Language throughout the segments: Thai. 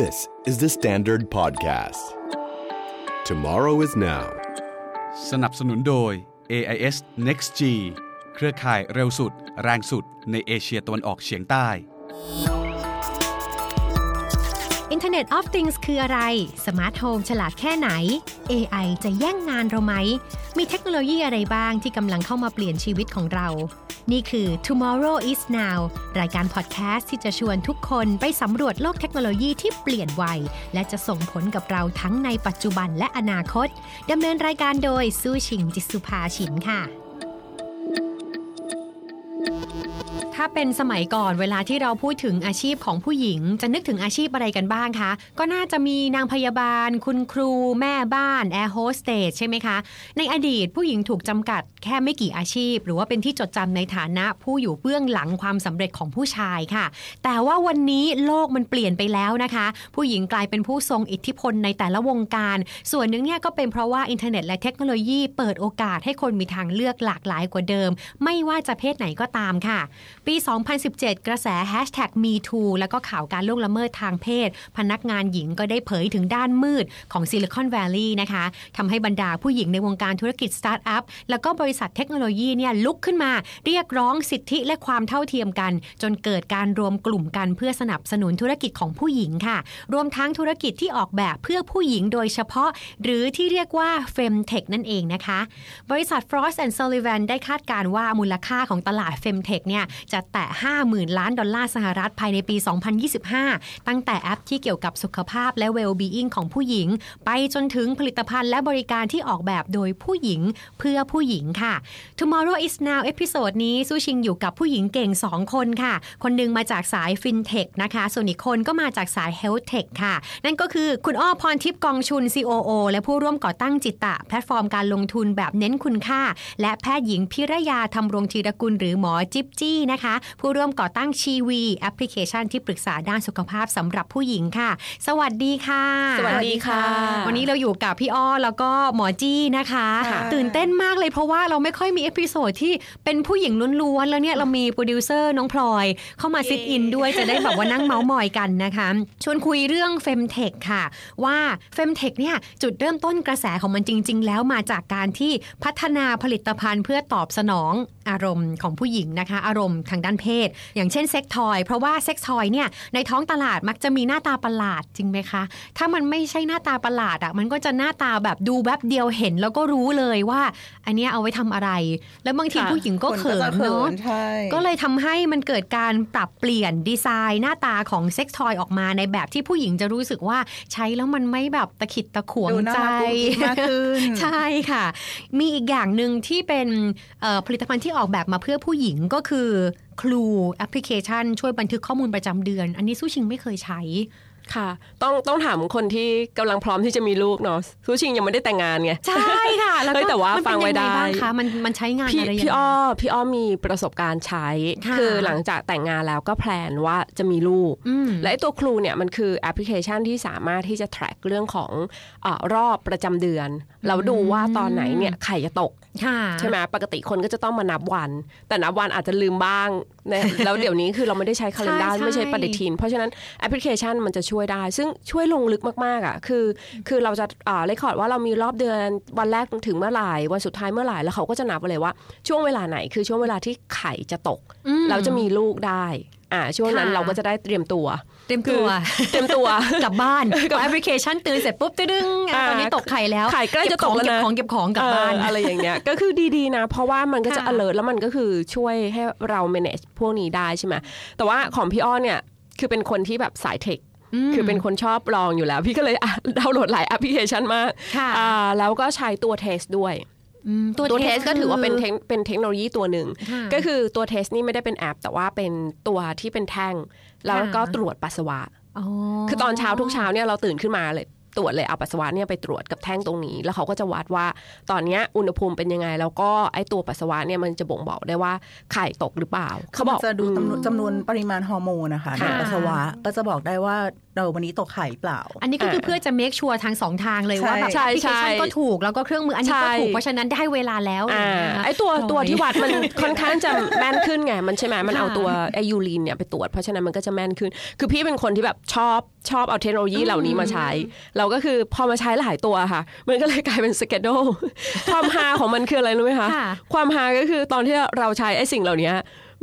This is The Standard Podcast. Tomorrow is now. สนับสนุนโดย AIS Next G เครือข่ายเร็วสุด แรงสุดในเอเชียตะวันออกเฉียงใต้ Internet of Things คืออะไร smart home ฉลาดแค่ไหน AI จะแย่งงานเราไหม มีเทคโนโลยีอะไรบ้างที่กำลังเข้ามาเปลี่ยนชีวิตของเรา นี่คือ Tomorrow is Now รายการพอดแคสต์ที่จะชวนทุกคนไปสำรวจโลกเทคโนโลยีที่เปลี่ยนไวและจะส่งผลกับเราทั้งในปัจจุบันและอนาคตดำเนินรายการโดยซู่ชิงจิตต์สุภา ฉินค่ะ ถ้าเป็นสมัยก่อนเวลาที่เราพูดถึงอาชีพของผู้หญิง จะนึกถึงอาชีพอะไรกันบ้างคะ ก็น่าจะมีนางพยาบาล คุณครู แม่บ้านแอร์โฮสเตสใช่ไหมคะ ในอดีตผู้หญิงถูกจำกัดแค่ไม่กี่อาชีพ หรือว่าเป็นที่จดจำในฐานะผู้อยู่เบื้องหลังความสำเร็จของผู้ชายค่ะ แต่ว่าวันนี้โลกมันเปลี่ยนไปแล้วนะคะ ผู้หญิงกลายเป็นผู้ทรงอิทธิพลในแต่ละวงการ ส่วนหนึ่งเนี่ยก็เป็นเพราะว่าอินเทอร์เน็ตและเทคโนโลยี เปิดโอกาสให้คนมีทางเลือกหลากหลายกว่าเดิม ไม่ว่าจะเพศไหนก็ตามค่ะปี 2017 กระแส hashtag #MeToo แล้วก็ข่าวการล่วงละเมิดทางเพศ พนักงานหญิงก็ได้เผยถึงด้านมืดของซิลิคอนแวลลีย์นะคะทำให้บรรดาผู้หญิงในวงการธุรกิจสตาร์ทอัพแล้วก็บริษัทเทคโนโลยีเนี่ยลุกขึ้นมา เรียกร้องสิทธิและความเท่าเทียมกัน จนเกิดการรวมกลุ่มกันเพื่อสนับสนุนธุรกิจของผู้หญิงค่ะ รวมทั้งธุรกิจที่ออกแบบเพื่อผู้หญิงโดยเฉพาะ หรือที่เรียกว่า Femtech นั่นเองนะคะ บริษัท Frost and Sullivan ได้คาดการว่ามูลค่าของตลาด Femtech เนี่ยจะแตะ 50,000 ล้านดอลลาร์สหรัฐภายในปี 2025 ตั้งแต่แอปที่เกี่ยวกับสุขภาพและ well-being ของผู้หญิง ไปจนถึงผลิตภัณฑ์และบริการที่ออกแบบโดยผู้หญิงเพื่อผู้หญิงค่ะ Tomorrow is now episode นี้สู้ชิงอยู่กับผู้หญิงเก่ง 2 คนค่ะ คนหนึ่งมาจากสาย FinTech นะคะ ส่วนอีกคนก็มาจากสาย Health Tech ค่ะ นั่นก็คือคุณอ้อพรทิพย์กองชุน COO และผู้ร่วมก่อตั้ง Jitta แพลตฟอร์มการลงทุนแบบเน้นคุณค่า และแพทย์หญิงพิรยาธำรงธีระกุลหรือหมอจิ๊บจี้นะคะผู้ร่วมก่อตั้งชีวีแอปพลิเคชันที่ปรึกษาด้านสุขภาพสำหรับผู้หญิงค่ะ สวัสดีค่ะ สวัสดีค่ะ วันนี้เราอยู่กับพี่อ้อแล้วก็หมอจี้นะคะค่ะตื่นเต้นมากเลยเพราะว่าเราไม่ค่อยมี episode ที่เป็นผู้หญิงล้วนๆแล้วเนี่ยเรามีโปรดิวเซอร์น้องพลอยเข้ามา sit in ด้วยจะได้แบบว่านั่งเมาส์มอยกันนะคะชวนคุยเรื่อง Femtech ค่ะ ว่า Femtech เนี่ยจุดเริ่มต้นกระแสของมันจริง ๆ แล้วมาจากการที่พัฒนาผลิตภัณฑ์เพื่อตอบสนองอารมณ์ของผู้หญิงนะคะ อารมณ์ทางด้านเพศ อย่างเช่น sex toy เพราะว่า sex toy เนี่ยในท้องตลาดมักจะมีหน้าตาประหลาดจริงไหมคะ ถ้ามันไม่ใช่หน้าตาประหลาดอะมันก็จะหน้าตาแบบดูแวบเดียวเห็นแล้วก็รู้เลยว่า อันเนี้ยเอาไว้ทำอะไร แล้วบางทีค่ะผู้หญิงก็คนก็เขิจะนเขินเนาะใช่ก็เลยทำให้มันเกิดการปรับเปลี่ยนดีไซน์หน้าตาของเซ็กทอยออกมาในแบบที่ผู้หญิงจะรู้สึกว่าใช้แล้วมันไม่แบบตะขิดตะขวงดูน่าใจรักกุ๊กกิ๊กมากขึ้นใช่ค่ะ มีอีกอย่างหนึ่งที่เป็นเอ่อผลิตภัณฑ์ที่ออกแบบมาเพื่อผู้หญิงก็คือ คลูแอปพลิเคชัน ช่วยบันทึกข้อมูลประจำเดือน อันนี้สู้ชิงไม่เคยใช้ค่ะ ต้องต้องถามคนที่กำลังพร้อมที่จะมีลูกเนาะซูชิงยังไม่ได้แต่งงานไง ใช่ค่ะ แล้วเฮ้ก็ยแต่ว่ามันฟัเป็นงไว้ยังไงได้บ้างคะมันมันใช้งานพี่อะไรยังพี่ไงอ้อพี่อ้อมีประสบการณ์ใช้ค่ะคือหลังจากแต่งงานแล้วก็แพลนว่าจะมีลูกอืมและไอ้ตัวครูเนี่ยมันคือแอปพลิเคชันที่สามารถที่จะ track เรื่องของเออรอบประจำเดือน เราดูว่าตอนไหนเนี่ยไข่จะตกค่ะ ใช่ไหมปกติคนก็จะต้องมานับวัน แต่นับวันอาจจะลืมบ้างนะแล้วเดี๋ยวนี้คือเราไม่ได้ใช้ calendar ใช่ไม่ใช่ปฏิทิน เพราะฉะนั้นแอปพลิเคชันมันจะช่วยได้ ซึ่งช่วยลงลึกมากๆอะคือคือเราจะอ่า record ว่าเรามีรอบเดือนวันแรกถึงเมื่อไหร่วันสุดท้ายเมื่อไหร่แล้วเขาก็จะนับไปเลยว่าช่วงเวลาไหนคือช่วงเวลาที่ไข่จะตกอืมเราจะมีลูกได้ อ่าช่วงนั้นค่ะเราก็จะได้เตรียมตัวเต็มตัวเตรียมตัวกลับบ้านพอแอปพลิเคชันเตือนเสร็จปุ๊บตึ้งอะอ่าตอนนี้ตกไข่แล้วไข่ใกล้จะตกแล้วเก็บนะของเก็บของเก็บของกลับบ้านเอออะไรอย่างเงี้ยก็คือดีๆนะ เพราะว่ามันก็จะค่ะ alert แล้วมันก็คือช่วยให้เรา manage พวกนี้ได้ใช่ไหมแต่ว่าของพี่อ้อเนี่ยคือเป็นคนที่แบบสายเทคมคือเป็นคนชอบลองอยู่แล้ว พี่ก็เลยอะดาวน์โหลดหลายแอปพลิเคชันมากค่ะอ่าแล้วก็ใช้ตัวเทสด้วยอืม ตัวเทสก็ถือว่าเป็นคืเทคเป็นเทคโนโลยีตัวหนึ่งค่ะก็คือตัวเทสนี่ไม่ได้เป็นแอป แต่ว่าเป็นตัวที่เป็นแท่ง แล้วก็ค่ะตรวจปัสสาวะอ๋อคือตอนเช้าทุกเช้าเนี่ยเราตื่นขึ้นมาเลยตรวจเลยเอาปัสสาวะเนี่ยไปตรวจกับแท่งตรงนี้ แล้วเขาก็จะวัดว่าตอนเนี้ยอุณหภูมิเป็นยังไง แล้วก็ไอตัวปัสสาวะเนี่ยมันจะบ่งบอกได้ว่าไข่ตกหรือเปล่า เขาบอกจะดูจำนวนจำนวนปริมาณฮอร์โมนนะคะในค่ะปัสสาวะก็จะบอกได้ว่าเราวันนี้ตกไข่เปล่า อันนี้ก็คือเพื่อจะ make sure ทางสองทางเลยว่าแบบใช่แอปพลิเคชันใช่ก็ถูกแล้วก็เครื่องมืออันนี้ก็ใช่ถูกเพราะฉะนั้นได้เวลาแล้วอ่าย่างเงี้ยนะไอตัวพลอยตัวที่วัดมันค่อนข้างจะแม่นขึ้นไงมันใช่ไหมมันเอาค่ะตัวไอยูรีนเนี่ยไปตรวจเพราะฉะนั้นมันก็จะแม่นขึ้น คือพี่เป็นคนที่แบบชอบชอบเอาเทคโนโลยีเหล่านี้มาใช้ เราก็คือพอมาใช้หลายตัวค่ะ มันก็เลยกลายเป็นสเกดความฮาของมันคืออะไรรู้ไหมคะค่ะความฮาก็คือตอนที่เราใช้ไอสิ่งเหล่านี้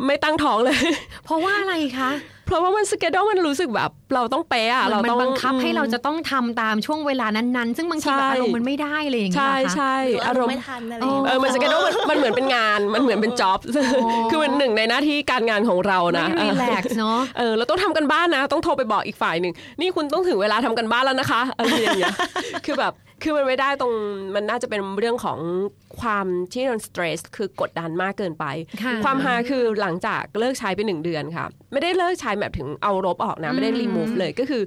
ไม่ตั้งท้องเลย เพราะว่าอะไรคะ เพราะว่ามันสเกดมันรู้สึกแบบ เราต้องเป๊ะอะเหมืเราอนมันต้องบังคับให้เราจะต้องทำตามช่วงเวลานั้นๆ ซึ่งบางทีใช่แบบอารมณ์มันไม่ได้เลยอย่างเงี้ยใช่เหรอคะใช่หรืออารมณ์ไม่ทันอะไรอย่างเงี้ยเออมันสเกดมันมันเหมือนเป็นงานมันเหมือนเป็นจ็อบคือมันหนึ่งในหน้าที่การงานของเรานะไม่รีแลกซ์เนาะเออเราต้องทำกันบ้านนะ ต้องโทรไปบอกอีกฝ่ายหนึ่งนี่คุณต้องถึงเวลาทำกันบ้านแล้วนะคะอะไรอย่างเงี้ยคือแบบ คือมันไม่ได้ตรงมันน่าจะเป็นเรื่องของความที่มันสเตรสคือกดดันมากเกินไปค่ะความฮาคือหลังจากเลิกใช้ไปหนึ่งเดือนค่ะ ไม่ได้เลิกใช้แบบถึงเอาลบออกนะ ไม่ได้รีมูฟเลยก็คือ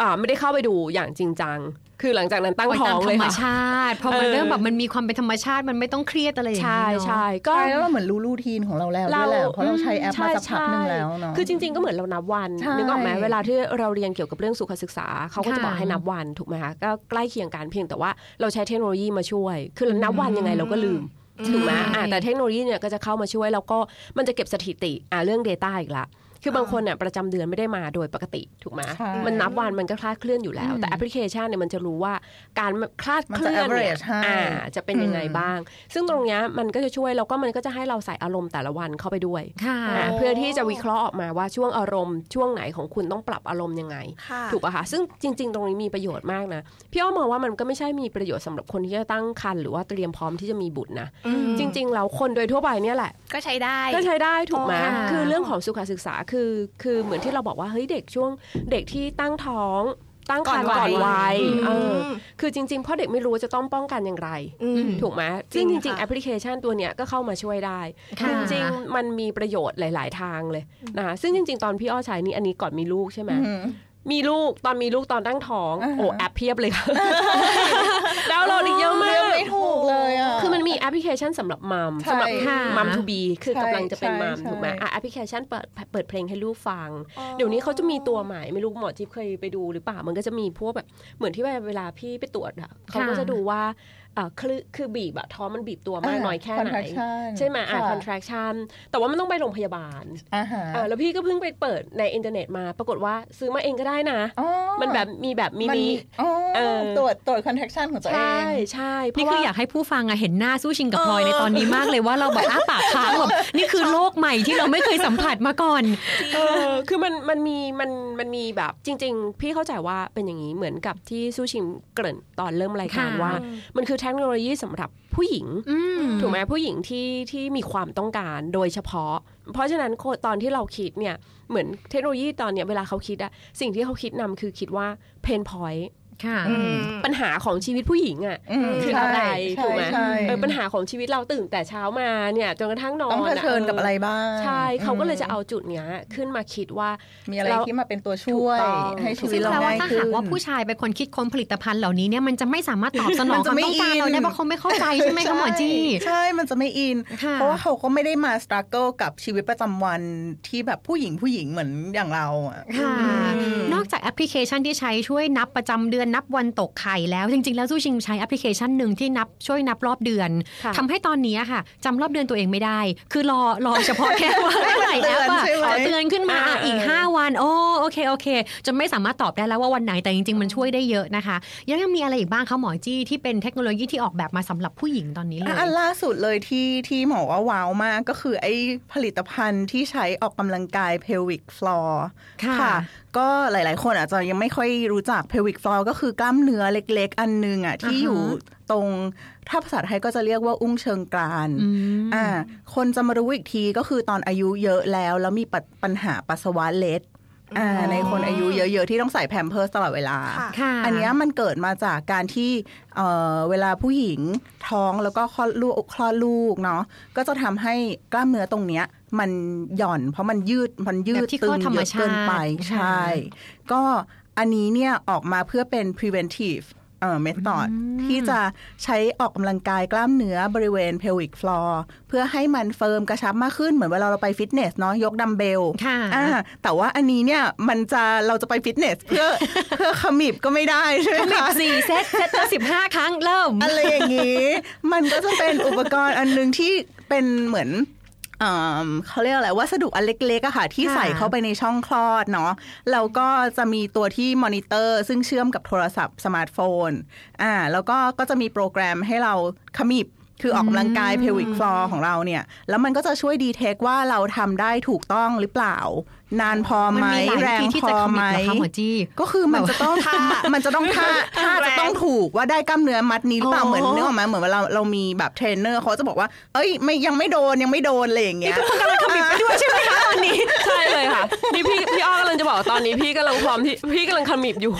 อ่าไม่ได้เข้าไปดูอย่างจริงจัง คือหลังจากนั้นตั้งปล่อยท้อตามงธเลรยรมค่ะชาติพอมันเออเริ่มแบบมันมีความเป็นธรรมชาติมันไม่ต้องเครียดอะไรอย่างใช่เงี้ยเนาะใช่ก็ใช่แล้วเราเหมือนรู้รูทีนของเราแล้วด้วยแหละเพราะเราใช้แอปมาสักพักหนึ่งแล้วเนาะคือจริง ๆก็เหมือนเรานับวันใช่นึกออกไหมเวลาที่เราเรียนเกี่ยวกับเรื่องสุขศึกษาเขาก็จะค่ะบอกให้นับวันถูกไหมคะก็ใกล้เคียงกันเพียงแต่ว่าเราใช้เทคโนโลยีมาช่วย คือเรานับวันยังไงเราก็ลืมถูกไหมอะแต่เทคโนโลยีเนี่ยก็จะเข้ามาช่วยแล้วก็มันจะเก็บสถิติอะเรื่อง Data อีกละ คือบางคนเนี่ยประจำเดือนไม่ได้มาโดยปกติถูกไหมใช่มันนับวันมันก็คลาดเคลื่อนอยู่แล้ว แต่แอปพลิเคชันเนี่ยมันจะรู้ว่าการคลาดเคลื่อนมันจะเนี่ย average ให้อ่าจะเป็นยังไงอืมบ้าง ซึ่งตรงเนี้ยมันก็จะช่วยแล้วก็มันก็จะให้เราใส่อารมณ์แต่ละวันเข้าไปด้วยค่ะอ่าเพื่อที่จะวิเคราะห์ออกมาว่าช่วงอารมณ์ช่วงไหนของคุณต้องปรับอารมณ์ยังไงค่ะถูกป่ะคะซึ่งจริง ๆ ตรงนี้มีประโยชน์มากนะพี่อ้อมมองว่ามันก็ไม่ใช่มีประโยชน์สำหรับคนที่จะตั้งครรภ์หรือว่าเตรียมพร้อมที่จะมีบุตรนะอืมจริงๆแล้วคนโดยทั่วไปเนี่ยแหละ ก็ใช้ได้ก็ใช้ได้ถูกไหมค่ะคือเรื่องของสุขศึกษาคือคือเหมือนที่เราบอกว่าเฮ้ยเด็กช่วงเด็กที่ตั้งท้องตั้งครรภ์ก่ก่ออนนวัวัยยอืมเออคือจริงๆ เพราะเด็กไม่รู้ว่าจะต้องป้องกันอย่างไรอืมถูกไหมซึ่งจจริงริงๆค่ะแอปพลิเคชันตัวเนี้ยก็เข้ามาช่วยได้ค่ะจริงๆ มันมีประโยชน์หลาย ๆ ทางเลยนะคะซึ่งจริง ๆ ตอนพี่อ้อใช้นี่อันนี้ก่อนมีลูกใช่ไหมอื มมีลูกตอนมีลูกตอนตั้งท้องอ่าฮะโอ้แอปเพียบเลยค่ะดาวน์โหลดอีกเยอะมาเลือกไม่ถูกเลยอะคือมันมีแอปพลิเคชันสำหรับ mum ใช่สำหรับค่ะ mum to be คือใช่กำลังจะเป็น mum ใช่ถูกไหมใช่อะแอปพลิเคชันเปิดเปิดเพลงให้ลูกฟัง เดี๋ยวนี้เขาจะมีตัวใหม่ไม่รู้หมอจี้เคยไปดูหรือเปล่ามันก็จะมีพวกแบบเหมือนที่เวลาพี่ไปตรวจอะเขาก็จะดูว่าอะ คือคือบีบอะท้องมันบีบตัวมากน้อยแค่ไหน contraction ใช่ไหมอะค่ะ contraction แต่ว่ามันต้องไปโรงพยาบาลอ่าฮะอะแล้วพี่ก็เพิ่งไปเปิดในอินเทอร์เน็ตมา ปรากฏว่าซื้อมาเองก็ได้นะอ๋อมันแบบมีแบบมิมันนิอ๋อเออตรวจตรวจ contraction ของตัวเอใช่งใช่เพนี่ราะคือว่าอยากให้ผู้ฟังอะเห็นหน้าสู้ชิงกับพลอยในตอนนี้มากเลยว่าเราแบบอ้าปากค้างแบบนี่คือโลกใหม่ที่เราไม่เคยสัมผัสมาก่อนเออคือมันมันมีมันมันมีแบบจริง ๆ พี่เข้าใจว่าเป็นอย่างนี้เหมือนกับที่สู้ชิมเกริ่นตอนเริ่มรายการค่ะว่า มันคือเทคโนโลยีสำหรับผู้หญิงอืมถูกไหมผู้หญิงที่ที่มีความต้องการโดยเฉพาะ เพราะฉะนั้นโคตอนที่เราคิดเนี่ยเหมือนเทคโนโลยีตอนเนี้ยเวลาเขาคิดอะสิ่งที่เขาคิดนำคือคิดว่าเพนพอยต์ค่ะอืม ปัญหาของชีวิตผู้หญิงอะอืมคืออะไรใช่ถูกไหมใช่เออปัญหาของชีวิตเราตื่นแต่เช้ามาเนี่ยจนกระทั่งนอนต้องเผชิญกับอะไรบ้างใช่เขาก็เลยจะมเอาจุดเนี้ยขึ้นมาคิดว่ามีอะไรแล้วที่มาเป็นตัวช่วยถูกต้องให้ชีวิซึ่ตงเราแปลว่าง่ายถ้าขึ้หากนว่าผู้ชายเป็นคนคิดค้นผลิตภัณฑ์เหล่านี้เนี่ยมันจะไม่สามารถตอบสนองมันคจะวามไม่ต้องการอินเราได้เพราะเขาไม่เข้าใจใช่ไหมคะหมอจี้ใช่มันจะไม่อินค่ะเพราะว่าเขาก็ไม่ได้มาสตรั g เกิลกับชีวิตประจำวันที่แบบผู้หญิงผู้หญิงเหมือนอย่างเราอะค่ะนอกจากแอปพลิเคชันที่ใช้ช่วยนับประจำเดือนนับวันตกไข่แล้ว จริง ๆ แล้วสู้ชิงใช้แอปพลิเคชันหนึ่งที่นับช่วยนับรอบเดือนค่ะทำให้ตอนนี้ค่ะจำรอบเดือนตัวเองไม่ได้ คือรอรอเฉพาะแค่ว่าเมื่อไหร่แอปอะเตือนใช่ไหมจะเตือนขึ้นมาอะเอออีอีก 5 วัน โอ้โอเคโอเคจนไม่สามารถตอบได้แล้วว่าวันไหนแต่จริง ๆ มันช่วยได้เยอะนะคะ ยังยังมีอะไรอีกบ้างคะหมอจี้ที่เป็นเทคโนโลยีที่ออกแบบมาสำหรับผู้หญิงตอนนี้เลยอะอันล่าสุดเลยที่ที่หมอว่าว้าวมากก็คือไอ้ผลิตภัณฑ์ที่ใช้ออกกำลังกาย pelvic floor ค่ะ ก็หลาย ๆ คนอาจจะยังไม่ค่อยรู้จัก pelvic floor ก็คือกล้ามเนื้อเล็ก ๆ อันนึงอะที่อ่าฮะอยู่ตรงถ้าภาษาไทยก็จะเรียกว่าอุ้งเชิงกรานอืมอ่า คนจะมารู้อีกทีก็คือตอนอายุเยอะแล้ว แล้วมีปัญปัญหาปัสสาวะเล็ดอ่าในคนอายุเยอะๆ ที่ต้องใส่แพมเพิร์สตลอดเวลาค่ะค่ะอันเนี้ยมันเกิดมาจากการที่เอ่อเวลาผู้หญิงท้องแล้วก็คลอดลูกคลอดลูกเนาะก็จะทำให้กล้ามเนื้อตรงเนี้ย มันหย่อน เพราะมันยืดมันยืแบดบที่ตึคลองดธรรเยมอะเกินไปชาติใช่ ก็อันนี้เนี่ยออกมาเพื่อเป็น preventive method ที่จะใช้ออกกำลังกายกล้ามเนื้อบริเวณ pelvic floor เพื่อให้มัน firm กระชับมากขึ้นเหมือนเวลาเราไปฟิตเนสเนาะยกดัมเบลค่ะอ่าแต่ว่าอันนี้เนี่ยมันจะเราจะไปฟิตเนสเพื่อเพื่อขมิบก็ไม่ได้ใช่ไหมขมิบคะสี่เซตเซตละสิบห้าครั้งเริ่ม อะไรอย่างนี้ มันก็จะเป็นอุปกรณ์อันหนึ่งที่เป็นเหมือน เอ่อเขาเรียกอะไรวัสดุอันเล็กๆอะค่ะ ที่ค่ะใส่เข้าไปในช่องคลอดเนาะแล้วก็จะมีตัวที่มอนิเตอร์ ซึ่งเชื่อมกับโทรศัพท์สมาร์ทโฟนอ่าแล้วก็ก็จะมีโปรแกรมให้เราขมิบ คือออกกำลังกาย pelvic floor ของเราเนี่ย แล้วมันก็จะช่วย detect ว่าเราทำได้ถูกต้องหรือเปล่า นานพอมันไหมมีหลายแรวิงธีที่พจะอขไหมิมบเหรอคะหมอจี้ก็คือมันจะต้องท่ามันจะต้องท่าท่าจะต้องถูกว่าได้กล้ามเนื้อมัดนี้หรือเปล่าอ๋อเหมือนนึกออกไหมเหมือนเวลาเรามีแบบเทรนเนอร์เขาจะบอกว่า เอ้ยไม่ยังไม่โดนยังไม่โดนอะไรอย่างเงี้ยกำลังขมิบไปด้วยใช่ไหมคะตอนนี้ใช่เลยค่ะนี่พี่พี่อ้อกำลังจะบอกว่าตอนนี้พี่กำลังพร้อมที่พี่กำลังขมิบอยู่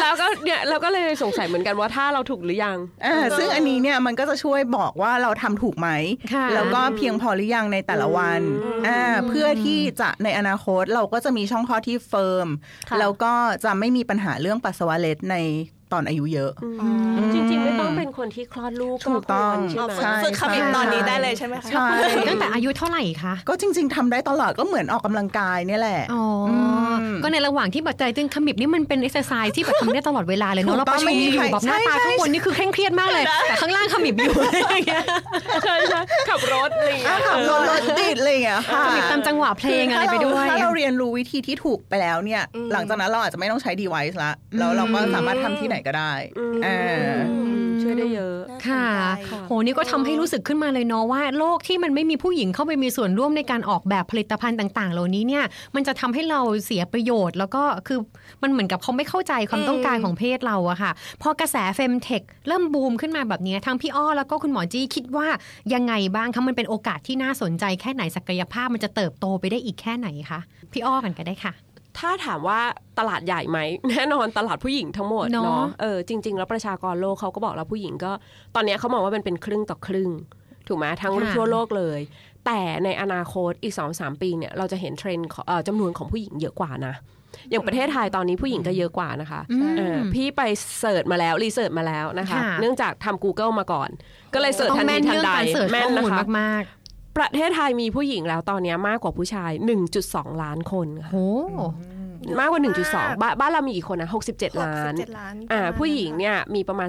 แล้วก็เนี่ยเราก็เลยสงสัยเหมือนกันว่าถ้าเราถูกหรือยังอ่าซึ่งอันนี้เนี่ยมันก็จะช่วยบอกว่าเราทำถูกไหมค่ะแล้วก็เพียงพอหรือยังในแต่ละวันอ่าเพื่อที่จะในอนาคตเราก็จะมีช่องคลอดที่เฟิร์มค่ะแล้วก็จะไม่มีปัญหาเรื่องปัสสาวะเล็ดใน ตอนอายุเยอะ จริงๆ ไม่ต้องเป็นคนที่คลอดลูกถูกต้องใช่ไหมใช่ฝึกขมิบตอนนี้ได้เลยใช่ไหมคะใช่ตั้งแต่อายุเท่าไหร่คะ ก็จริง ๆทำได้ตลอดก็เหมือนออกกำลังกายเนี่ยแหละ อ๋ออมก็ในระหว่างที่บัดใจตึงขมิบนี่มันเป็นเอ็กซ์ไซส์ที่แบบทำได้ตลอดเวลาเลยถูเนาะกเราต้ปองระชุมไม่มีอยู่ใครแบบหน้าใช่ตาใช่ข้างบนนี่คือเคร่งเครียดมากเลย แต่ข้างล่างขมิบอยู่อย่างเงี้ยใช่ใช่ขับรถอะไรอย่างเงี้อะยขับรถรถติดอะไรอย่างเงี้ยค่ะขมิบตามจังหวะเพลงอะไรไปด้วยถ้าเราเรียนรู้วิธีที่ถูกไปแล้วเนี่ย หลังจากนั้นเราอาจจะไม่ต้องใช้ device ละแล้วเราก็สามารถทำที่ไหนก็ได้อ่าช่วยได้เยอะค่ะ โหนี่ก็ทำให้รู้สึกขึ้นมาเลยเนาะว่าโลกที่มันไม่มีผู้หญิงเข้าไปมีส่วนร่วมในการออกแบบผลิตภัณฑ์ต่าง ๆ เหล่านี้เนี่ย มันจะทำให้เราเสียประโยชน์ แล้วก็คือมันเหมือนกับเขาไม่เข้าใจความต้องการของเพศเราอะค่ะ พอกระแสเฟมเทคเริ่มบูมขึ้นมาแบบนี้ทั้งพี่อ้อแล้วก็คุณหมอจี้คิดว่ายังไงบ้างคะมันเป็นโอกาสที่น่าสนใจแค่ไหนศักยภาพมันจะเติบโตไปได้อีกแค่ไหนคะพี่อ้อกันก็ได้ค่ะ ถ้าถามว่าตลาดใหญ่ไหมแน่นอนตลาดผู้หญิงทั้งหมดเนอะเนาะเออจริง ๆ แล้วประชากรโลกเขาก็บอกแล้วผู้หญิงก็ ตอนเนี้ยเขามองว่ามันเป็นครึ่งต่อครึ่ง ถูกไหมทั้งทั่วโลกเลย แต่ในอนาคตอีก2อสปีเนี่ยเราจะเห็นเทรนด์ของเอ่อจำนวนของผู้หญิงเยอะกว่านะอย่างประเทศไทยตอนนี้ผู้หญิงก็เยอะกว่านะคะอืมเออพี่ไป search มาแล้ว research มาแล้วนะคะค่ะเนื่องจากทำ Google มาก่อน ก็เลย search ต้องทันแม่ทีนทันเรื่องใดการ search แม่ข้อนนะมูลคะมาก ประเทศไทยมีผู้หญิงแล้วตอนเนี้ยมากกว่าผู้ชาย 1.2 ล้านคนๆค่ะโหมากกว่า 1.2บ้านบ้านเรามีกี่คนนะ67 ล้าน67ล้านอ่าประมาณผู้หญิงนั้นเนี่ยมีประมาณ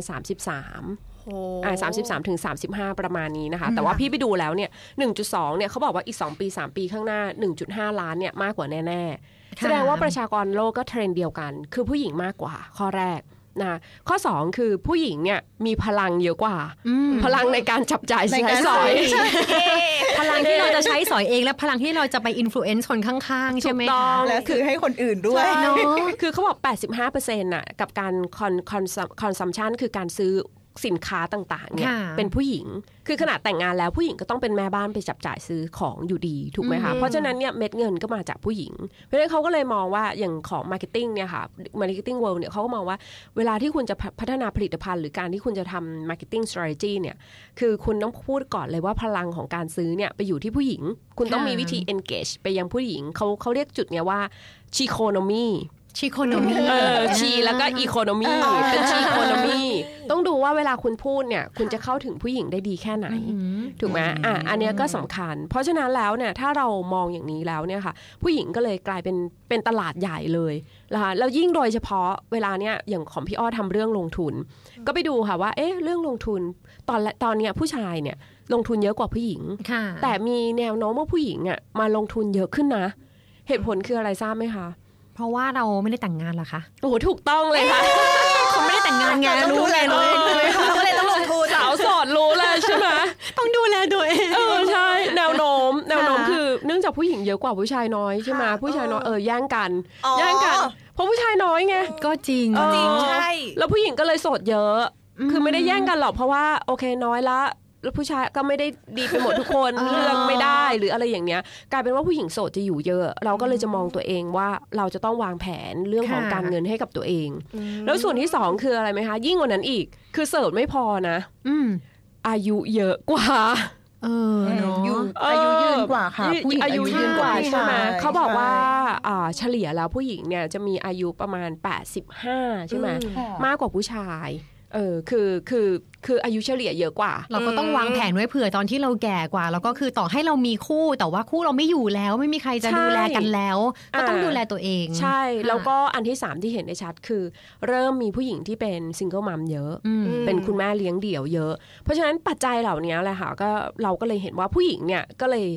33โอ้อ่า33ถึง35ประมาณนี้นะคะ แต่ว่าพี่ไปดูแล้วเนี่ย1.2เนี่ยเขาบอกว่าอีก2ปี3ปีข้างหน้า1.5ล้านเนี่ยมากกว่าแน่ๆค่ะแสดงว่าประชากรโลกก็เทรนด์เดียวกัน คือผู้หญิงมากกว่าข้อแรก นะข้อ 2 คือผู้หญิงเนี่ยมีพลังเยอะกว่าอืมพลังในการจับจ่ายในใช้การสอยใช้พลังที่เราจะใช้สอยเอง และพลังที่เราจะไปอิ f ฟ u เอนซ์คนข้างๆ ใช่ไหมถูกต้คะองและคือให้คนอื่นด้วยเนาะคือเขาบอก 85%น่ะกับการคอนคอนคอนซัมชันคือการซื้อ สินค้าต่างๆเนี่ยค่ะเป็นผู้หญิง คือขนาดแต่งงานแล้วผู้หญิงก็ต้องเป็นแม่บ้านไปจับจ่ายซื้อของอยู่ดีถูกไหมคะเพราะฉะนั้นเนี่ยเม็ดเงินก็มาจากผู้หญิง เพราะฉะนั้นเขาก็เลยมองว่าอย่างของมาร์เก็ตติ้งเนี่ยค่ะmarketing world เนี่ยเขาก็มองว่าเวลาที่คุณจะพัฒนาผลิตภัณฑ์ หรือการที่คุณจะทำมาร์เก็ตติ้ง strategy เนี่ยคือคุณต้องพูดก่อนเลยว่าพลังของการซื้อเนี่ยไปอยู่ที่ผู้หญิง คุณต้องมีวิธี engage ไปยังผู้หญิงเขาเขาเรียกจุดเนี่ยว่า chiconomy ชิโคโนมีเออ she แล้วก็ economy เป็น sheconomy ต้องดูว่าเวลาคุณพูดเนี่ย คุณจะเข้าถึงผู้หญิงได้ดีแค่ไหน ถูกไหมอะอันเนี้ยก็สำคัญ เพราะฉะนั้นแล้วเนี่ยถ้าเรามองอย่างนี้แล้วเนี่ยค่ะ ผู้หญิงก็เลยกลายเป็นเป็นตลาดใหญ่เลยนะคะแล้วยิ่งโดยเฉพาะเวลาเนี้ยอย่างของพี่อ้อทำเรื่องลงทุน ก็ไปดูค่ะว่าเอ๊ะเรื่องลงทุนตอนละตอนเนี้ยผู้ชายเนี่ยลงทุนเยอะกว่าผู้หญิงค่ะแต่มีแนวโน้มว่าผู้หญิงอะมาลงทุนเยอะขึ้นนะ เหตุผลคืออะไรทราบไหมคะ เพราะว่าเราไม่ได้แต่งงานเหรอคะโอ้โหถูกต้องเลยค่ะเขาไม่ได้แต่งงานไงต้องรู้ดูแลเลยตัวเองด้วยเราก็เลยต้องลงทุนสาวโสดรู้เลยใช่ไหมต้องดูแลตัวเองเออใช่แนวโน้มแนวโน้มค่ะคือเนื่องจากผู้หญิงเยอะกว่าผู้ชายน้อยใช่ไหมค่ะผู้ชายน้อยเออแย่งกันอ๋อแย่งกันเพราะผู้ชายน้อยไงก็จริงเออจริงใช่แล้วผู้หญิงก็เลยโสดเยอะ คือไม่ได้แย่งกันหรอกเพราะว่าโอเคน้อยละแล้ว ผู้ชายก็ไม่ได้ดีไปหมดทุกคนอ๋อเลือกไม่ได้หรืออะไรอย่างเนี้ย กลายเป็นว่าผู้หญิงโสดจะอยู่เยอะ เราก็เลยจะมองตัวเองว่าเราจะต้องวางแผนเรื่องของการเงินให้กับตัวเอง แล้วส่วนที่สองคืออะไรไหมคะ ยิ่งกว่านั้นอีก คือโสดไม่พอนะ อืมอายุเยอะกว่าเออเนาะอยู่อายุยืนกว่าค่ะเออผู้หญิงอายุยืนกว่าผู้ชใช่ไหมเขาบอกว่าใช่อ่าเฉลี่ยแล้วผู้หญิงเนี่ยจะมีอายุประมาณ 85 ใช่ไหมค่ะมากกว่าผู้ชาย เออคือคือคืออายุเฉลี่ยเยอะกว่า เราก็ต้องวางแผนไว้เผื่อตอนที่เราแก่กว่า แล้วก็คือต่อให้เรามีคู่แต่ว่าคู่เราไม่อยู่แล้วไม่มีใครจะใช่ดูแลกันแล้ว ก็ต้องอ่าดูแลตัวเอง ใช่ค่ะแล้วก็อันที่ 3 ที่เห็นได้ชัดคือ เริ่มมีผู้หญิงที่เป็น single mom เยอะอืมเป็นคุณแม่เลี้ยงเดี่ยวเยอะ เพราะฉะนั้นปัจจัยเหล่านี้แหละค่ะก็เราก็เลยเห็นว่าผู้หญิงเนี่ยก็เลย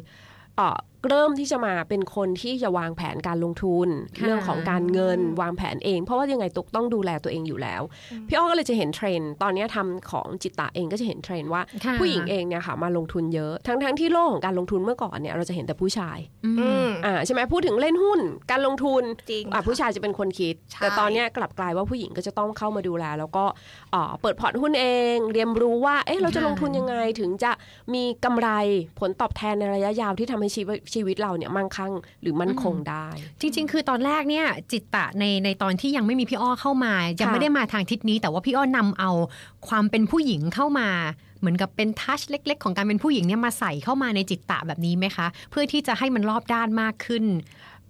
เอ่อเริ่มที่จะมาเป็นคนที่จะวางแผนการลงทุนค่ะเรื่องของการเงินวางแผนเอง เพราะว่ายังไงก็ต้องดูแลตัวเองอยู่แล้ว พี่อ้อก็เลยจะเห็นเทรนด์ตอนนี้ทำของจิตตะเองก็จะเห็นเทรนด์ว่าค่ะผู้หญิงเองเนี่ยค่ะมาลงทุนเยอะทั้งทั้งที่โลกของการลงทุนเมื่อก่อนเนี่ยเราจะเห็นแต่ผู้ชายอืมอืมอ่าใช่ไหมพูดถึงเล่นหุ้น การลงทุนจริงอะค่ะผู้ชายจะเป็นคนคิดใช่แต่ตอนเนี้ยกลับกลายว่าผู้หญิงก็จะต้องเข้ามาดูแล แล้วก็อ่าเปิดพอร์ตหุ้นเอง เรียนรู้ว่าเอ๊ะเราจะลงทุนยังไงถึงจะมีกำไรผลตอบแทนในระยะยาวที่ทำให้ชีวิตชีวิตเราเนี่ยมั่งคั่งหรือมั่นคงได้ จริง ๆ คือตอนแรกเนี่ยจิตตะในในตอนที่ยังไม่มีพี่อ้อเข้ามา ยังค่ะไม่ได้มาทางทิศนี้ แต่ว่าพี่อ้อนำเอาความเป็นผู้หญิงเข้ามาเหมือนกับเป็นทัชเล็ก ๆ ของการเป็นผู้หญิงเนี่ยมาใส่เข้ามาในจิตตะแบบนี้ไหมคะ เพื่อที่จะให้มันรอบด้านมากขึ้น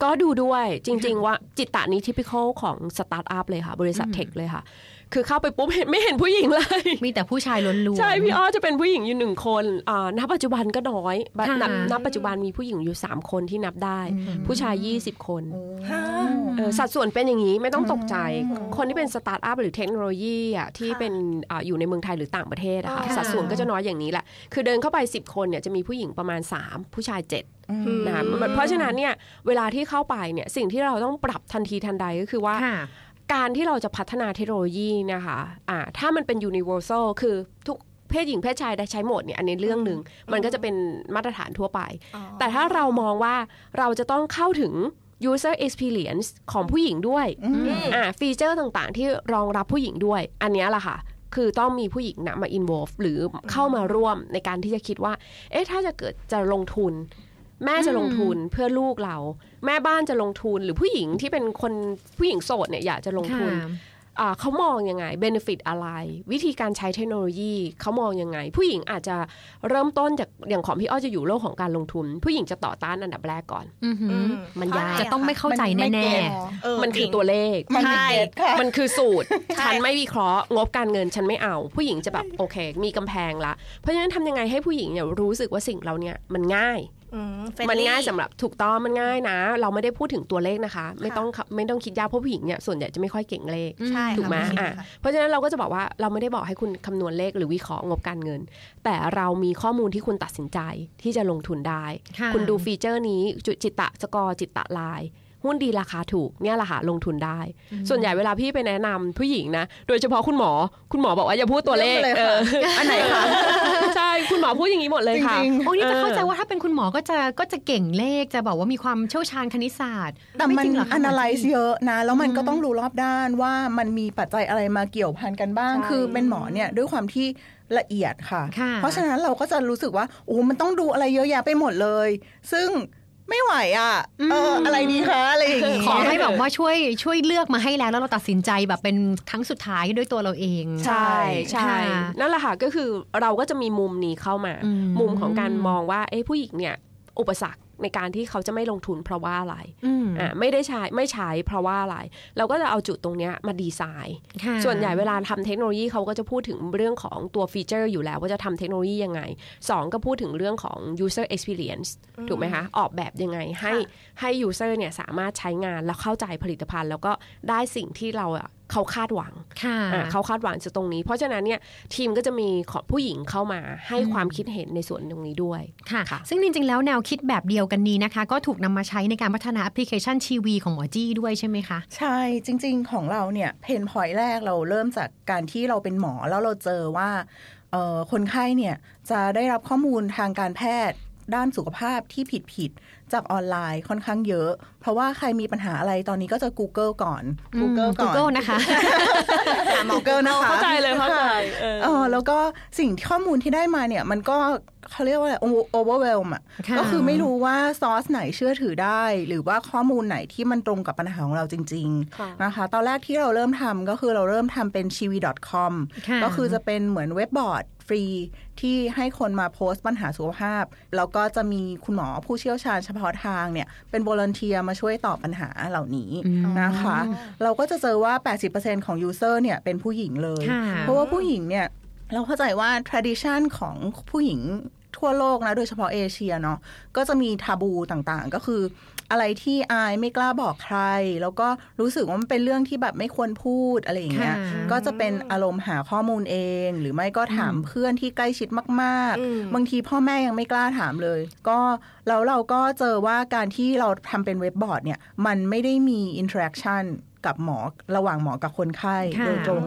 ก็ดูด้วยจริง ๆ ว่าจิตตะนี้ typical ของสตาร์ทอัพเลยค่ะ บริษัท tech เลยค่ะ คือเข้าไปปุ๊บเห็นไม่เห็นผู้หญิงเลย มีแต่ผู้ชายล้วนๆ ใช่พี่อ้อจะเป็นผู้หญิงอยู่หนึ่งคนอ่าณปัจจุบันก็น้อยบัดค่ะนับณปัจจุบันมีผู้หญิงอยู่ 3 คนที่นับได้ ผู้ชาย 20 คนเออสัดส่วนเป็นอย่างนี้ไม่ต้องตกใจ คนที่เป็นสตาร์ทอัพหรือเทคโนโลยีอะที่เป็นอาอยู่ในเมืองไทยหรือต่างประเทศอะค่ะค่ะสัดส่วนก็จะน้อยอย่างนี้แหละ คือเดินเข้าไป 10 คนเนี่ยจะมีผู้หญิงประมาณ 3 ผู้ชาย 7นะคะมันเพราะฉะนั้นเนี่ยเวลาที่เข้าไปเนี่ยสิ่งที่เราต้องปรับทันทีทันใดก็คือว่าค่ะ การที่เราจะพัฒนาเทคโนโลยีนะคะอ่าถ้ามันเป็น universal คือทุกเพศหญิงเพศชายได้ใช้หมดเนี่ยอันนี้เรื่องหนึ่งมันก็จะเป็นมาตรฐานทั่วไป แต่ถ้าเรามองว่าเราจะต้องเข้าถึง user experience ของผู้หญิงด้วยอ่าฟีเจอร์ต่างๆ ที่รองรับผู้หญิงด้วย อันเนี้ยแหละค่ะ คือต้องมีผู้หญิงนะมา involve หรือเข้ามาร่วมในการที่จะคิดว่า เอ๊ะ ถ้าจะเกิดจะลงทุน แม่จะลงทุนเพื่อลูกเรา แม่บ้านจะลงทุนหรือผู้หญิงที่เป็นคนผู้หญิงโสดเนี่ยอยากจะลงทุนค่ะอ่าเขามองยังไงเบนฟิตอะไร วิธีการใช้เทคโนโลยีเขามองยังไง ผู้หญิงอาจจะเริ่มต้นจากอย่างของพี่อ้อจะอยู่โลกของการลงทุน ผู้หญิงจะต่อต้านอันดับแรกก่อนอือหือมันยากจะต้องไม่เข้าใจมันไม่แน่เก็ตเออมันคือจริงตัวเลขมันใช่ไม่เก็ตค่ะมันคือสูตรใช่ฉันไม่วิเคราะห์งบการเงินฉันไม่เอา ผู้หญิงจะแบบโอเค มีกำแพงละเพราะฉะนั้นทำยังไงให้ผู้หญิงเนี่ยรู้สึกว่าสิ่งเราเนี่ยมันง่ายอื มมัน friendly ง่ายสำหรับถูกต้องมันง่ายนะ เราไม่ได้พูดถึงตัวเลขนะคะ ไม่ต้องไม่ต้องคิดยากเพราะผู้หญิงเนี่ยส่วนใหญ่จะไม่ค่อยเก่งเลขใช่ถูกไหมค่ะอะค่ะเพราะฉะนั้นเราก็จะบอกว่าเราไม่ได้บอกให้คุณคำนวณเลขหรือวิเคราะห์งบการเงิน แต่เรามีข้อมูลที่คุณตัดสินใจที่จะลงทุนได้ค่ะคุณดูฟีเจอร์นี้จุจิตตะสกอร์จิตตะลาย หุ้นดีราคาถูกเนี่ยแหละค่ะลงทุนได้ ส่วนใหญ่เวลาพี่ไปแนะนำผู้หญิงนะ โดยเฉพาะคุณหมอคุณหมอบอกว่าอย่าพูดตัวเลขเริ่มเลยเอค่ะออันไหนคะใช่คุณหมอพูดอย่างนี้หมดเลยค่ะจริงๆโอ้นี่จะเข้าใจว่าถ้าเป็นคุณหมอก็จะก็จะเก่งเลขจะบอกว่ามีความเชี่ยวชาญคณิตศาสตร์ แต่มันไจริงเหรอคะ analyze เยอะนะ แล้วมันก็ต้องรู้รอบด้านว่ามันมีปัจจัยอะไรมาเกี่ยวพันกันบ้างใช่คือเป็นหมอเนี่ยด้วยความที่ละเอียดค่ะค่ะ เพราะฉะนั้นเราก็จะรู้สึกว่าโอ้มันต้องดูอะไรเยอะแยะไปหมดเลย ซึ่ง ไม่ไหวอะเอออะไรดีคะอะไรอย่างงี้ขอให้แบบว่าช่วยช่วยเลือกมาให้แล้วแล้วเราตัดสินใจแบบเป็นครั้งสุดท้ายด้วยตัวเราเอง ใช่ใช่ค่ะนั่นแหละค่ะก็คือเราก็จะมีมุมนี้เข้ามาอืมมุมของการมองว่าเอ้ผู้หญิงเนี่ยอุปสรรค ในการที่เขาจะไม่ลงทุนเพราะว่าอะไรอืมอ่าไม่ได้ใช้ไม่ใช้เพราะว่าอะไร เราก็จะเอาจุดตรงเนี้ยมาดีไซน์ค่ะส่วนใหญ่เวลาทำเทคโนโลยีเขาก็จะพูดถึงเรื่องของตัวฟีเจอร์อยู่แล้วว่าจะทำเทคโนโลยียังไงสองก็พูดถึงเรื่องของ user experience ถูกไหมคะออกแบบยังไงให้ให้ user เนี่ยสามารถใช้งานแล้วเข้าใจผลิตภัณฑ์ แล้วก็ได้สิ่งที่เราอะเขาคาดหวังค่ะอ่าเขาคาดหวังจากตรงนี้ เพราะฉะนั้นเนี่ยทีมก็จะมีของผู้หญิงเข้ามาให้ความคิดเห็นในส่วนตรงนี้ด้วยค่ะค่ะซึ่งจริงๆ แล้วแนวคิดแบบเดียวกันนี้นะคะ ก็ถูกนำมาใช้ในการพัฒนาแอปพลิเคชันชีวีของหมอจี้ด้วยใช่ไหมคะ ใช่จริง ๆ ของเราเนี่ย pain point แรกเราเริ่มจากการที่เราเป็นหมอแล้วเราเจอว่าเอ่อคนไข้เนี่ยจะได้รับข้อมูลทางการแพทย์ ด้านสุขภาพที่ผิดผิดๆจากออนไลน์ค่อนข้างเยอะ เพราะว่าใครมีปัญหาอะไรตอนนี้ก็จะ Google ก่อน Google ก่อน Google นะคะหา Google นะคะเข้าใจเลยเข้าใจเออเออแล้วก็สิ่งที่ข้อมูลที่ได้มาเนี่ย มันก็ เขาเรียกว่าอะไรโอเวอร์เวลมอะค่ะก็คือไม่รู้ว่าซอสไหนเชื่อถือได้ หรือว่าข้อมูลไหนที่มันตรงกับปัญหาของเราจริงค่ะๆนะคะ ตอนแรกที่เราเริ่มทำก็คือเราเริ่มทำเป็น chivi.com ค่ะก็คือจะเป็นเหมือนเว็บบอร์ดฟรีที่ให้คนมาโพสต์ปัญหาสุขภาพ แล้วก็จะมีคุณหมอผู้เชี่ยวชาญเฉพาะทางเนี่ย เป็นวอล n เทียมาช่วยตอบปัญหาเหล่านี้นะคะ เราก็จะเจอว่า 80%ของ user เนี่ยเป็นผู้หญิงเลยค่ะเพราะว่าผู้หญิงเนี่ย เราเข้าใจว่า tradition ของผู้หญิงทั่วโลกนะ โดยเฉพาะเอเชียเนาะก็จะมี taboo ต่างๆ ก็คืออะไรที่อายไม่กล้าบอกใคร แล้วก็รู้สึกว่ามันเป็นเรื่องที่แบบไม่ควรพูดอะไรอย่างเงี้ยค่ะก็จะเป็นอารมณ์หาข้อมูลเอง หรือไม่ก็ถามเพื่อนที่ใกล้ชิดมากอืมๆบางทีพ่อแม่ยังไม่กล้าถามเลย ก็แล้วเราก็เจอว่าการที่เราทำเป็นเว็บบอร์ดเนี่ย มันไม่ได้มี interaction กับหมอระหว่างหมอกับคนไข้ค่ะโดยตรง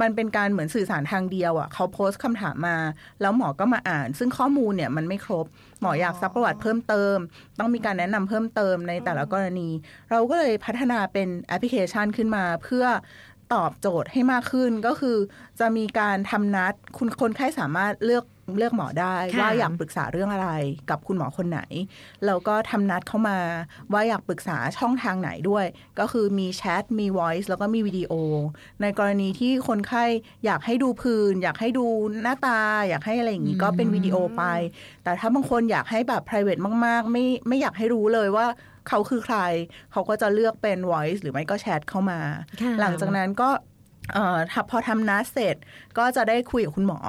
มันเป็นการเหมือนสื่อสารทางเดียวอะเขาโพสต์คำถามมา แล้วหมอก็มาอ่าน ซึ่งข้อมูลเนี่ยมันไม่ครบ หมออยากซักประวัติเพิ่มเติม ต้องมีการแนะนำเพิ่มเติมในแต่ละกรณี เราก็เลยพัฒนาเป็นแอปพลิเคชันขึ้นมาเพื่อตอบโจทย์ให้มากขึ้นก็คือ จะมีการทำนัดคุณคนไข้สามารถเลือก เลือกหมอได้ค่ะว่าอยากปรึกษาเรื่องอะไรกับคุณหมอคนไหน แล้วก็ทำนัดเข้ามาว่าอยากปรึกษาช่องทางไหนด้วย ก็คือมีแชทมี voice แล้วก็มีวิดีโอ ในกรณีที่คนไข้อยากให้ดูพื้น อยากให้ดูหน้าตา อยากให้อะไรอย่างนี้ก็เป็นวิดีโอไป แต่ถ้าบางคนอยากให้แบบ private มาก ๆ ไม่ไม่อยากให้รู้เลยว่าเขาคือใคร เขาก็จะเลือกเป็น voice หรือไม่ก็แชทเข้ามาค่ะหลังจากนั้นก็เอ่อถ้าพอทำนัดเสร็จก็จะได้คุยกับคุณหมอ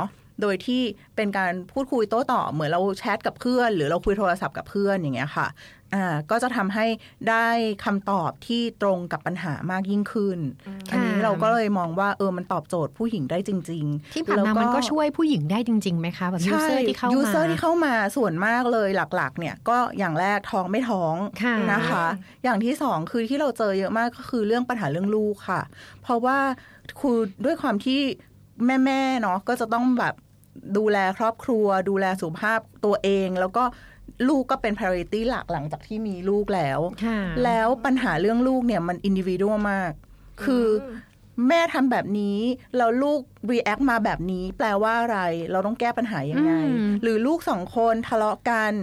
โดยที่เป็นการพูดคุยโต้ตอบเหมือนเราแชทกับเพื่อน หรือเราคุยโทรศัพท์กับเพื่อนอย่างเงี้ยค่ะอ่าก็จะทำให้ได้คำตอบที่ตรงกับปัญหามากยิ่งขึ้น อันนี้เราก็เลยมองว่าเออมันตอบโจทย์ผู้หญิงได้จริง ๆ ที่ผ่านมามันก็ช่วยผู้หญิงได้จริงๆไหมคะแบบ user ที่เข้ามา user ที่เข้ามาส่วนมากเลยหลักๆ เนี่ยก็อย่างแรกท้องไม่ท้องค่ะนะคะ อย่างที่สองคือที่เราเจอเยอะมากก็คือเรื่องปัญหาเรื่องลูกค่ะ เพราะว่าคือด้วยความที่แม่ๆเนาะก็จะต้องแบบ ดูแลครอบครัว ดูแลสุขภาพตัวเอง แล้วก็ลูกก็เป็น priority หลักหลังจากที่มีลูกแล้วค่ะแล้วปัญหาเรื่องลูกเนี่ยมันอินดิวิ a l มาก คือแม่ทำแบบนี้แล้วลูก react มาแบบนี้ แปลว่าอะไร เราต้องแก้ปัญหายังไงอืมหรือลูกสองคนทะเลาะกัน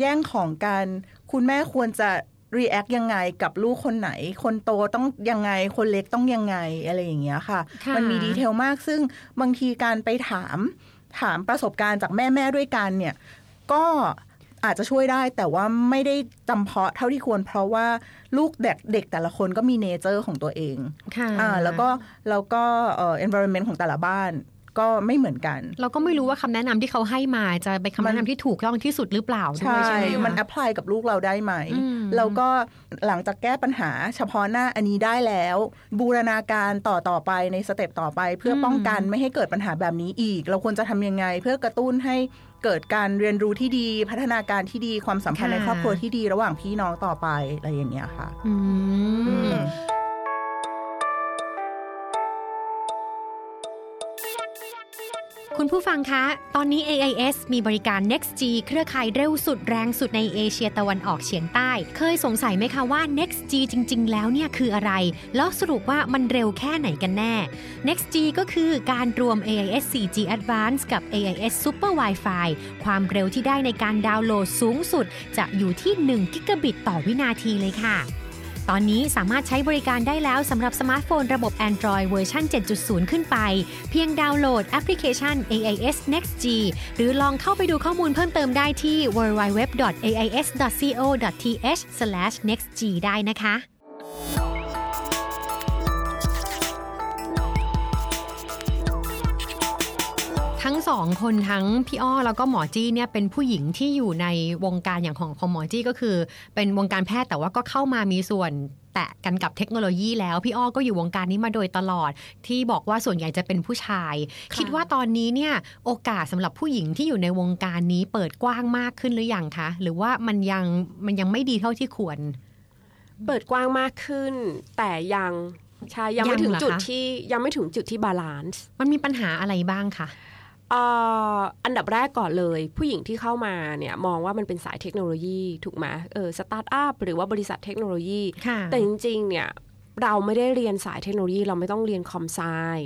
แย่งของกัน คุณแม่ควรจะ react ยังไงกับลูกคนไหน คนโตต้องยังไง คนเล็กต้องยังไง อะไรอย่างเงี้ยค่ะค่ะมันมี detail มากซึ่งบางทีการไปถาม ถามประสบการณ์จากแม่แม่ๆด้วยกันเนี่ยก็อาจจะช่วยได้แต่ว่าไม่ได้จำเพาะเท่าที่ควร เพราะว่าลูกเด็กเด็กแต่ละคนก็มีเนเจอร์ของตัวเองค่ะอ่าแล้วก็แล้วก็เอ่อ environment ของแต่ละบ้าน ก็ไม่เหมือนกัน เราก็ไม่รู้ว่าคำแนะนำที่เขาให้มาจะเป็นคำแนะนำที่ถูกต้องที่สุดหรือเปล่าด้วยใช่ใช่ไหมคะมัน apply กับลูกเราได้ไหมอืมแล้วก็หลังจากแก้ปัญหา เฉพาะหน้าอันนี้ได้แล้ว บูรณาการต่อต่อไปในสเต็ปต่อไป เพื่อป้องกันไม่ให้เกิดปัญหาแบบนี้อีก เราควรจะทำยังไง เพื่อกระตุ้นให้เกิดการเรียนรู้ที่ดีพัฒนาการที่ดีความสัมพันธ์ในครอบครัวที่ดีระหว่างพี่น้องต่อไปอะไรอย่างเงี้ยค่ะ อืม คุณผู้ฟังคะ ตอนนี้ AIS มีบริการ NextG เครือข่ายเร็วสุดแรงสุดในเอเชียตะวันออกเฉียงใต้ เคยสงสัยไหมคะว่า NextG จริง ๆ แล้วเนี่ยคืออะไร แล้วสรุปว่ามันเร็วแค่ไหนกันแน่ NextG ก็คือการรวม AIS 4G Advanced กับ AIS Super Wi-Fi ความเร็วที่ได้ในการดาวน์โหลดสูงสุด จะอยู่ที่1กิกะบิตต่อวินาทีเลยค่ะ ตอนนี้สามารถใช้บริการได้แล้วสำหรับสมาร์ทโฟนระบบ Android เวอร์ชัน7.0 ขึ้นไป เพียงดาวน์โหลดแอปพลิเคชัน AIS Next G หรือลองเข้าไปดูข้อมูลเพิ่มเติมได้ที่ www.ais.co.th/nextg ได้นะคะ สองคนทั้งพี่อ้อแล้วก็หมอจี้เนี่ยเป็นผู้หญิงที่อยู่ในวงการอย่างของของหมอจี้ก็คือ เป็นวงการแพทย์แต่ว่าก็เข้ามามีส่วนแตะกันกับเทคโนโลยีแล้ว พี่อ้อก็อยู่วงการนี้มาโดยตลอด ที่บอกว่าส่วนใหญ่จะเป็นผู้ชาย คิดว่าตอนนี้เนี่ยโอกาสสำหรับผู้หญิงที่อยู่ในวงการนี้เปิดกว้างมากขึ้นหรือยังคะ หรือว่ามันยังมันยังไม่ดีเท่าที่ควร เปิดกว้างมากขึ้น แต่ยังใช่ยังไม่ยังถึงเหรอจุดคะที่ยังไม่ถึงจุดที่ balance มันมีปัญหาอะไรบ้างคะเอ่ออันดับแรกก่อนเลย ผู้หญิงที่เข้ามาเนี่ยมองว่ามันเป็นสายเทคโนโลยีถูกไหมเออสตาร์ทอัพหรือว่าบริษัทเทคโนโลยีค่ะแต่จริงๆเนี่ยเราไม่ได้เรียนสายเทคโนโลยี เราไม่ต้องเรียน com sci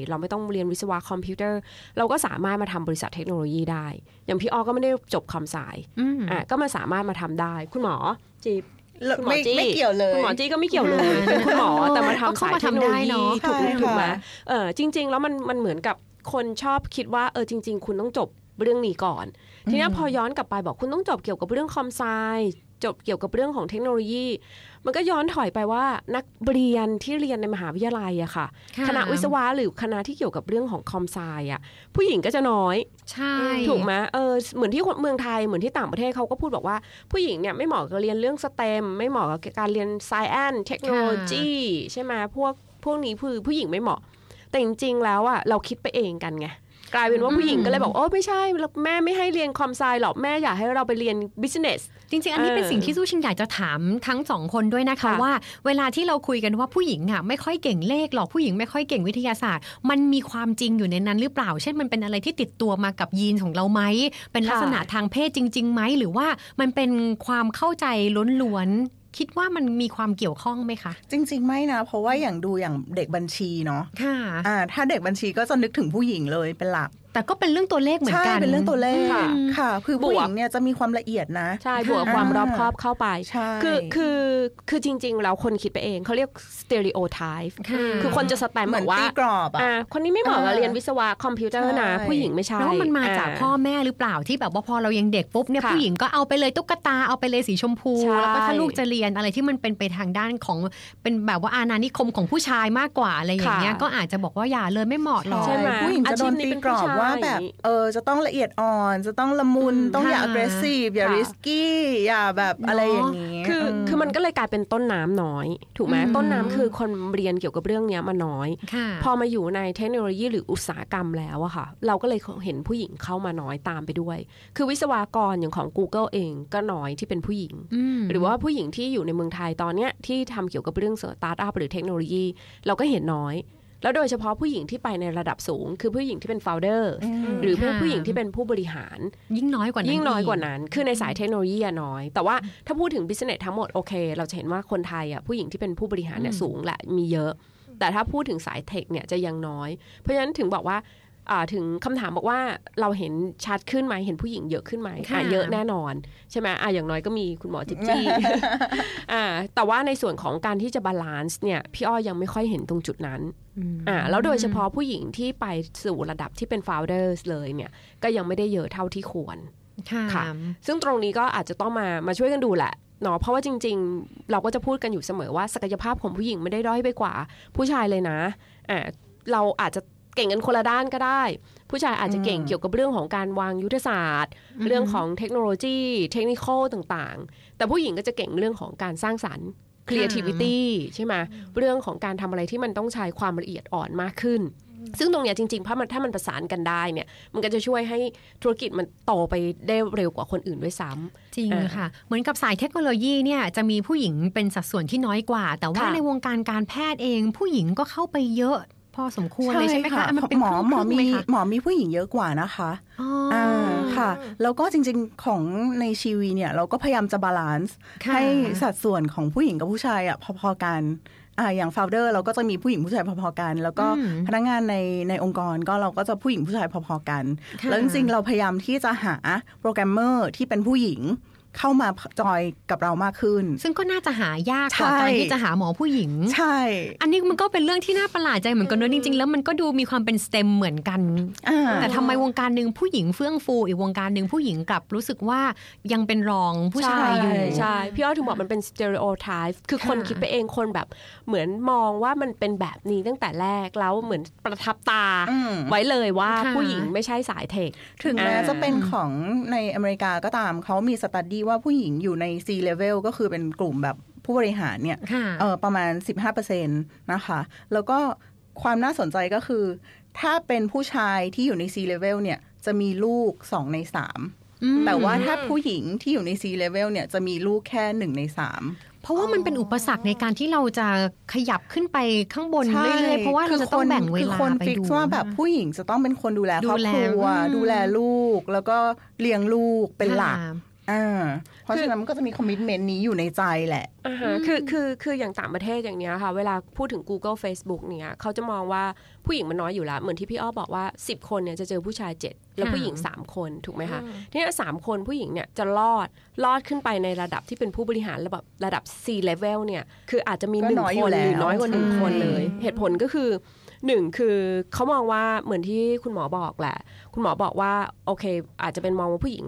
เราไม่ต้องเรียนวิศวะคอมพิวเตอร์ เราก็สามารถมาทำบริษัทเทคโนโลยีได้ อย่างพี่อ้อก็ไม่ได้จบ com sci อืมอะก็มาสามารถมาทำได้ คุณหมอจีบคุณหมอไม่จี้ไม่เกี่ยวเลยคุณหมอจี้ก็ไม่เกี่ยวเลยเป็นคุณหมอแต่มาทำสายเทคโนโลยีก็ถูกเข้ามาทำได้เนอะถูกไหมใช่ค่ะเออจริง ๆ แล้วมันมันเหมือนกับ คนชอบคิดว่าเออจริง ๆ คุณต้องจบเรื่องนี้ก่อน ทีนี้พอย้อนกลับไปบอกคุณต้องจบเกี่ยวกับเรื่องคอมไซจบเกี่ยวกับเรื่องของเทคโนโลยี มันก็ย้อนถอยไปว่านักเรียนที่เรียนในมหาวิทยาลัยอะค่ะค่ะคณะวิศวะหรือคณะที่เกี่ยวกับเรื่องของคอมไซอะผู้หญิงก็จะน้อย ใช่ ถูกไหมเออเหมือนที่คนเมืองไทยเหมือนที่ต่างประเทศเขาก็พูดบอกว่า ผู้หญิงเนี่ยไม่เหมาะกับเรียนเรื่องสเต็มไม่เหมาะกับการเรียน science เทคโนโลยีใช่ไหมพวกพวกนี้คือผู้หญิงไม่เหมาะ แต่จริงๆแล้วอะเราคิดไปเองกันไงกลายเป็นว่าผู้หญิงก็เลยบอกโอ้ไม่ใช่แม่ไม่ให้เรียนคอมไซหรอกแม่อยากให้เราไปเรียน business จริง ๆ อันนี้เป็นเออสิ่งที่สู้ชิงอยากจะถามทั้งสองคนด้วยนะคะค่ะว่า เวลาที่เราคุยกันว่าผู้หญิงอะไม่ค่อยเก่งเลขหรอกผู้หญิงไม่ค่อยเก่งวิทยาศาสตร์ มันมีความจริงอยู่ในนั้นหรือเปล่า เช่นมันเป็นอะไรที่ติดตัวมากับยีนของเราไหมเป็นลักษณะทางเพศจริงๆไหมหรือว่ามันเป็นความเข้าใจล้วนๆ คิดว่ามันมีความเกี่ยวข้องไหมคะ จริง ๆ ไม่นะ เพราะว่าอย่างดูอย่างเด็กบัญชีเนาะค่ะอ่าถ้าเด็กบัญชีก็จะนึกถึงผู้หญิงเลยเป็นหลัก แต่ก็เป็นเรื่องตัวเลขเหมือนใช่กันเป็นเรื่องตัวเลขค่ะค่ะคือบวกผู้หญิงเนี่ยจะมีความละเอียดนะใช่บวกความรอบคอบเข้าไปใช่คือคือคือจริงๆแล้วคนคิดไปเองเขาเรียก stereotype ค่ะคือคนจะสแตมป์เหมืบอนอกว่าตีกรอบอะอ่าคนนี้ไม่เหมาะกับอ่าเรียนวิศวะคอมพิวเตอร์นะใช่ผู้หญิงไม่ใช่แล้วมันมาจากพ่อแม่หรือเปล่าที่แบบว่าพอเรายังเด็กปุ๊บเนี่ยค่ะผู้หญิงก็เอาไปเลยตุ๊กตาเอาไปเลยสีชมพูใช่แล้วก็ถ้าลูกจะเรียนอะไรที่มันเป็นไปทางด้านของเป็นแบบว่าอาณานิคมของผู้ชายมากกว่าอะไรอย่างเงี้ยค่ะก็อาจจะบอกว่าอย่าเลยไม่เหมาะหรอกใช่ไหมผู้หญิงจะโดนอาชีพนี้ตีเป็นกรอบผู้ชายว่าแบบเออจะต้องละเอียดอ่อน จะต้องละมุนอืมต้องอย่าค่ะ aggressive อย่าค่ะ risky อย่าแบบอะไรอย่างนี้คืออมคือมันก็เลยกลายเป็นต้นน้ำน้อย ถูกไหมอืมต้นน้ำคือคนเรียนเกี่ยวกับเรื่องเนี้ยมาน้อยค่ะพอมาอยู่ในเทคโนโลยีหรืออุตสาหกรรมแล้วอะค่ะ เราก็เลยเห็นผู้หญิงเข้ามาน้อยตามไปด้วย คือวิศวกรอย่างของ Google เองก็น้อยที่เป็นผู้หญิงมหรือว่าผู้หญิงที่อยู่ในเมืองไทยตอนเนี้ยที่ทำเกี่ยวกับเรื่องสตาร์ทอัพหรือเทคโนโลยี เราก็เห็นน้อย แล้วโดยเฉพาะผู้หญิงที่ไปในระดับสูง คือผู้หญิงที่เป็น founder หรือผู้ค่ะผู้หญิงที่เป็นผู้บริหาร ยิ่งน้อยกว่านั้นยิ่งน้อยกว่าอีนั้น คือในสายเทคโนโลยีอะน้อย แต่ว่าถ้าพูดถึง business ทั้งหมดโอเค เราจะเห็นว่าคนไทยอะผู้หญิงที่เป็นผู้บริหารเนี่ยสูงแหละมีเยอะ แต่ถ้าพูดถึงสายเทคเนี่ยจะยังน้อย เพราะฉะนั้นถึงบอกว่าอ่า ถึงคำถามบอกว่าเราเห็นชัดขึ้นไหมเห็นผู้หญิงเยอะขึ้นไหมค่ะอะเยอะแน่นอน ใช่ไหมอะอย่างน้อยก็มีคุณหมอจิ๊บจี้อ่าแต่ว่าในส่วนของการที่จะ balance เนี่ยพี่อ้อยังไม่ค่อยเห็นตรงจุดนั้นมอ่าแล้วโดยเฉพาะผู้หญิงที่ไปสู่ระดับที่เป็น founders เลยเนี่ยก็ยังไม่ได้เยอะเท่าที่ควรค่ะค่ะ ซึ่งตรงนี้ก็อาจจะต้องมามาช่วยกันดูแหละเนาะเพราะว่าจริง ๆ เราก็จะพูดกันอยู่เสมอว่าศักยภาพของผู้หญิงไม่ได้ด้อยไปกว่า ผู้ชายเลยนะอ่าเราอาจจะ เก่งกันคนละด้านก็ได้ ผู้ชายอาจจะเก่งเกี่ยวกับเรื่องของการวางยุทธศาสตร์ เรื่องของเทคโนโลยี เทคนิคต่างๆ แต่ผู้หญิงก็จะเก่งเรื่องของการสร้างสรรค์ creativity ใช่ไหมเรื่องของการทำอะไรที่มันต้องใช้ความละเอียดอ่อนมากขึ้น ซึ่งตรงเนี้ยจริงๆถ้ามันถ้ามันประสานกันได้เนี่ย มันก็จะช่วยให้ธุรกิจมันโตไปได้เร็วกว่าคนอื่นด้วยซ้ำจริงอ่าค่ะ เหมือนกับสายเทคโนโลยีเนี่ยจะมีผู้หญิงเป็นสัดส่วนที่น้อยกว่า แต่ว่าค่ะในวงการการแพทย์เอง ผู้หญิงก็เข้าไปเยอะ พอสมควรเลยใช่ไหมคะมันเป็นหมอหมอครึ่งๆมีไหมคะหมอมีผู้หญิงเยอะกว่านะคะอ๋ออ่าค่ะ แล้วก็จริงๆของในชีวีเนี่ย เราก็พยายามจะ balance ค่ะให้สัดส่วนของผู้หญิงกับผู้ชายอะพอๆกันอ่าอย่าง founder เราก็จะมีผู้หญิงผู้ชายพอๆกัน แล้วก็อืมพนักงานในในองค์กรก็เราก็จะผู้หญิงผู้ชายพอๆกันค่ะแล้วจริงๆเราพยายามที่จะหาโปรแกรมเมอร์ที่เป็นผู้หญิง เข้ามาจอยกับเรามากขึ้น ซึ่งก็น่าจะหายากกว่าใช่การที่จะหาหมอผู้หญิง ใช่ อันนี้มันก็เป็นเรื่องที่น่าประหลาดใจเหมือนกันเนอะจริง ๆ แล้วมันก็ดูมีความเป็นสเต็มเหมือนกันอ่าแต่ทำไมวงการหนึ่งผู้หญิงเฟื่องฟูอีกวงการหนึ่งผู้หญิงกลับรู้สึกว่ายังเป็นรองผู้ชายอยู่ใช่ใช่พี่อ้อยถึงบอกมันเป็น stereotype คือคนค่ะคิดไปเองคนแบบเหมือนมองว่ามันเป็นแบบนี้ตั้งแต่แรกแล้วเหมือนประทับตาอืมไว้เลยว่าค่ะผู้หญิงไม่ใช่สายเทค ถึงแม้อ่าจะเป็นของในอเมริกาก็ตามเขามีสตัดดี้ว่าผู้หญิงอยู่ใน C level ก็คือเป็นกลุ่มแบบผู้บริหารเนี่ยค่ะเออประมาณ 15%นะคะ แล้วก็ความน่าสนใจก็คือ ถ้าเป็นผู้ชายที่อยู่ใน C level เนี่ยจะมีลูก 2 ใน 3 แต่ว่าถ้าผู้หญิงที่อยู่ใน C level เนี่ยจะมีลูกแค่ 1 ใน3เพราะว่ามันเป็นอุปสรรคในการที่เราจะขยับขึ้นไปข้างบนเรื่อยๆเพราะว่าเราจะต้องแบ่งเวคือลาคนไปฟิกดูซ์ว่าแบบผู้หญิงจะต้องเป็นคนดูแลครอบดูแลครัวอืมดูแลลูก แล้วก็เลี้ยงลูกเป็นหลักค่ะ อ่าเพราะฉะนั้นมันก็จะมีคอมมิชเมนต์นี้อยู่ในใจแหละอ่าฮะคือคือคืออย่างต่างประเทศอย่างเนี้ยค่ะ เวลาพูดถึง Google Facebook เนี่ยเขาจะมองว่าผู้หญิงมันน้อยอยู่แล้ว เหมือนที่พี่อ้อบอกว่า 10 คนเนี่ยจะเจอผู้ชาย 7 แล้วค่ะผู้หญิง 3 คนถูกไหมคะทีนี้สามคนผู้หญิงเนี่ยจะรอดรอดขึ้นไปในระดับที่เป็นผู้บริหารระดับระดับ C level เนี่ยคืออาจจะมีก็หนึ่งน้อยอคยู่นหรือแล้วน้อยกว่าหนึ่งใช่คนเลย เหตุผลก็คือหนึ่งคือเขามองว่าเหมือนที่คุณหมอบอกแหละ คุณหมอบอกว่าโอเค อาจจะเป็นมองว่าผู้หญิง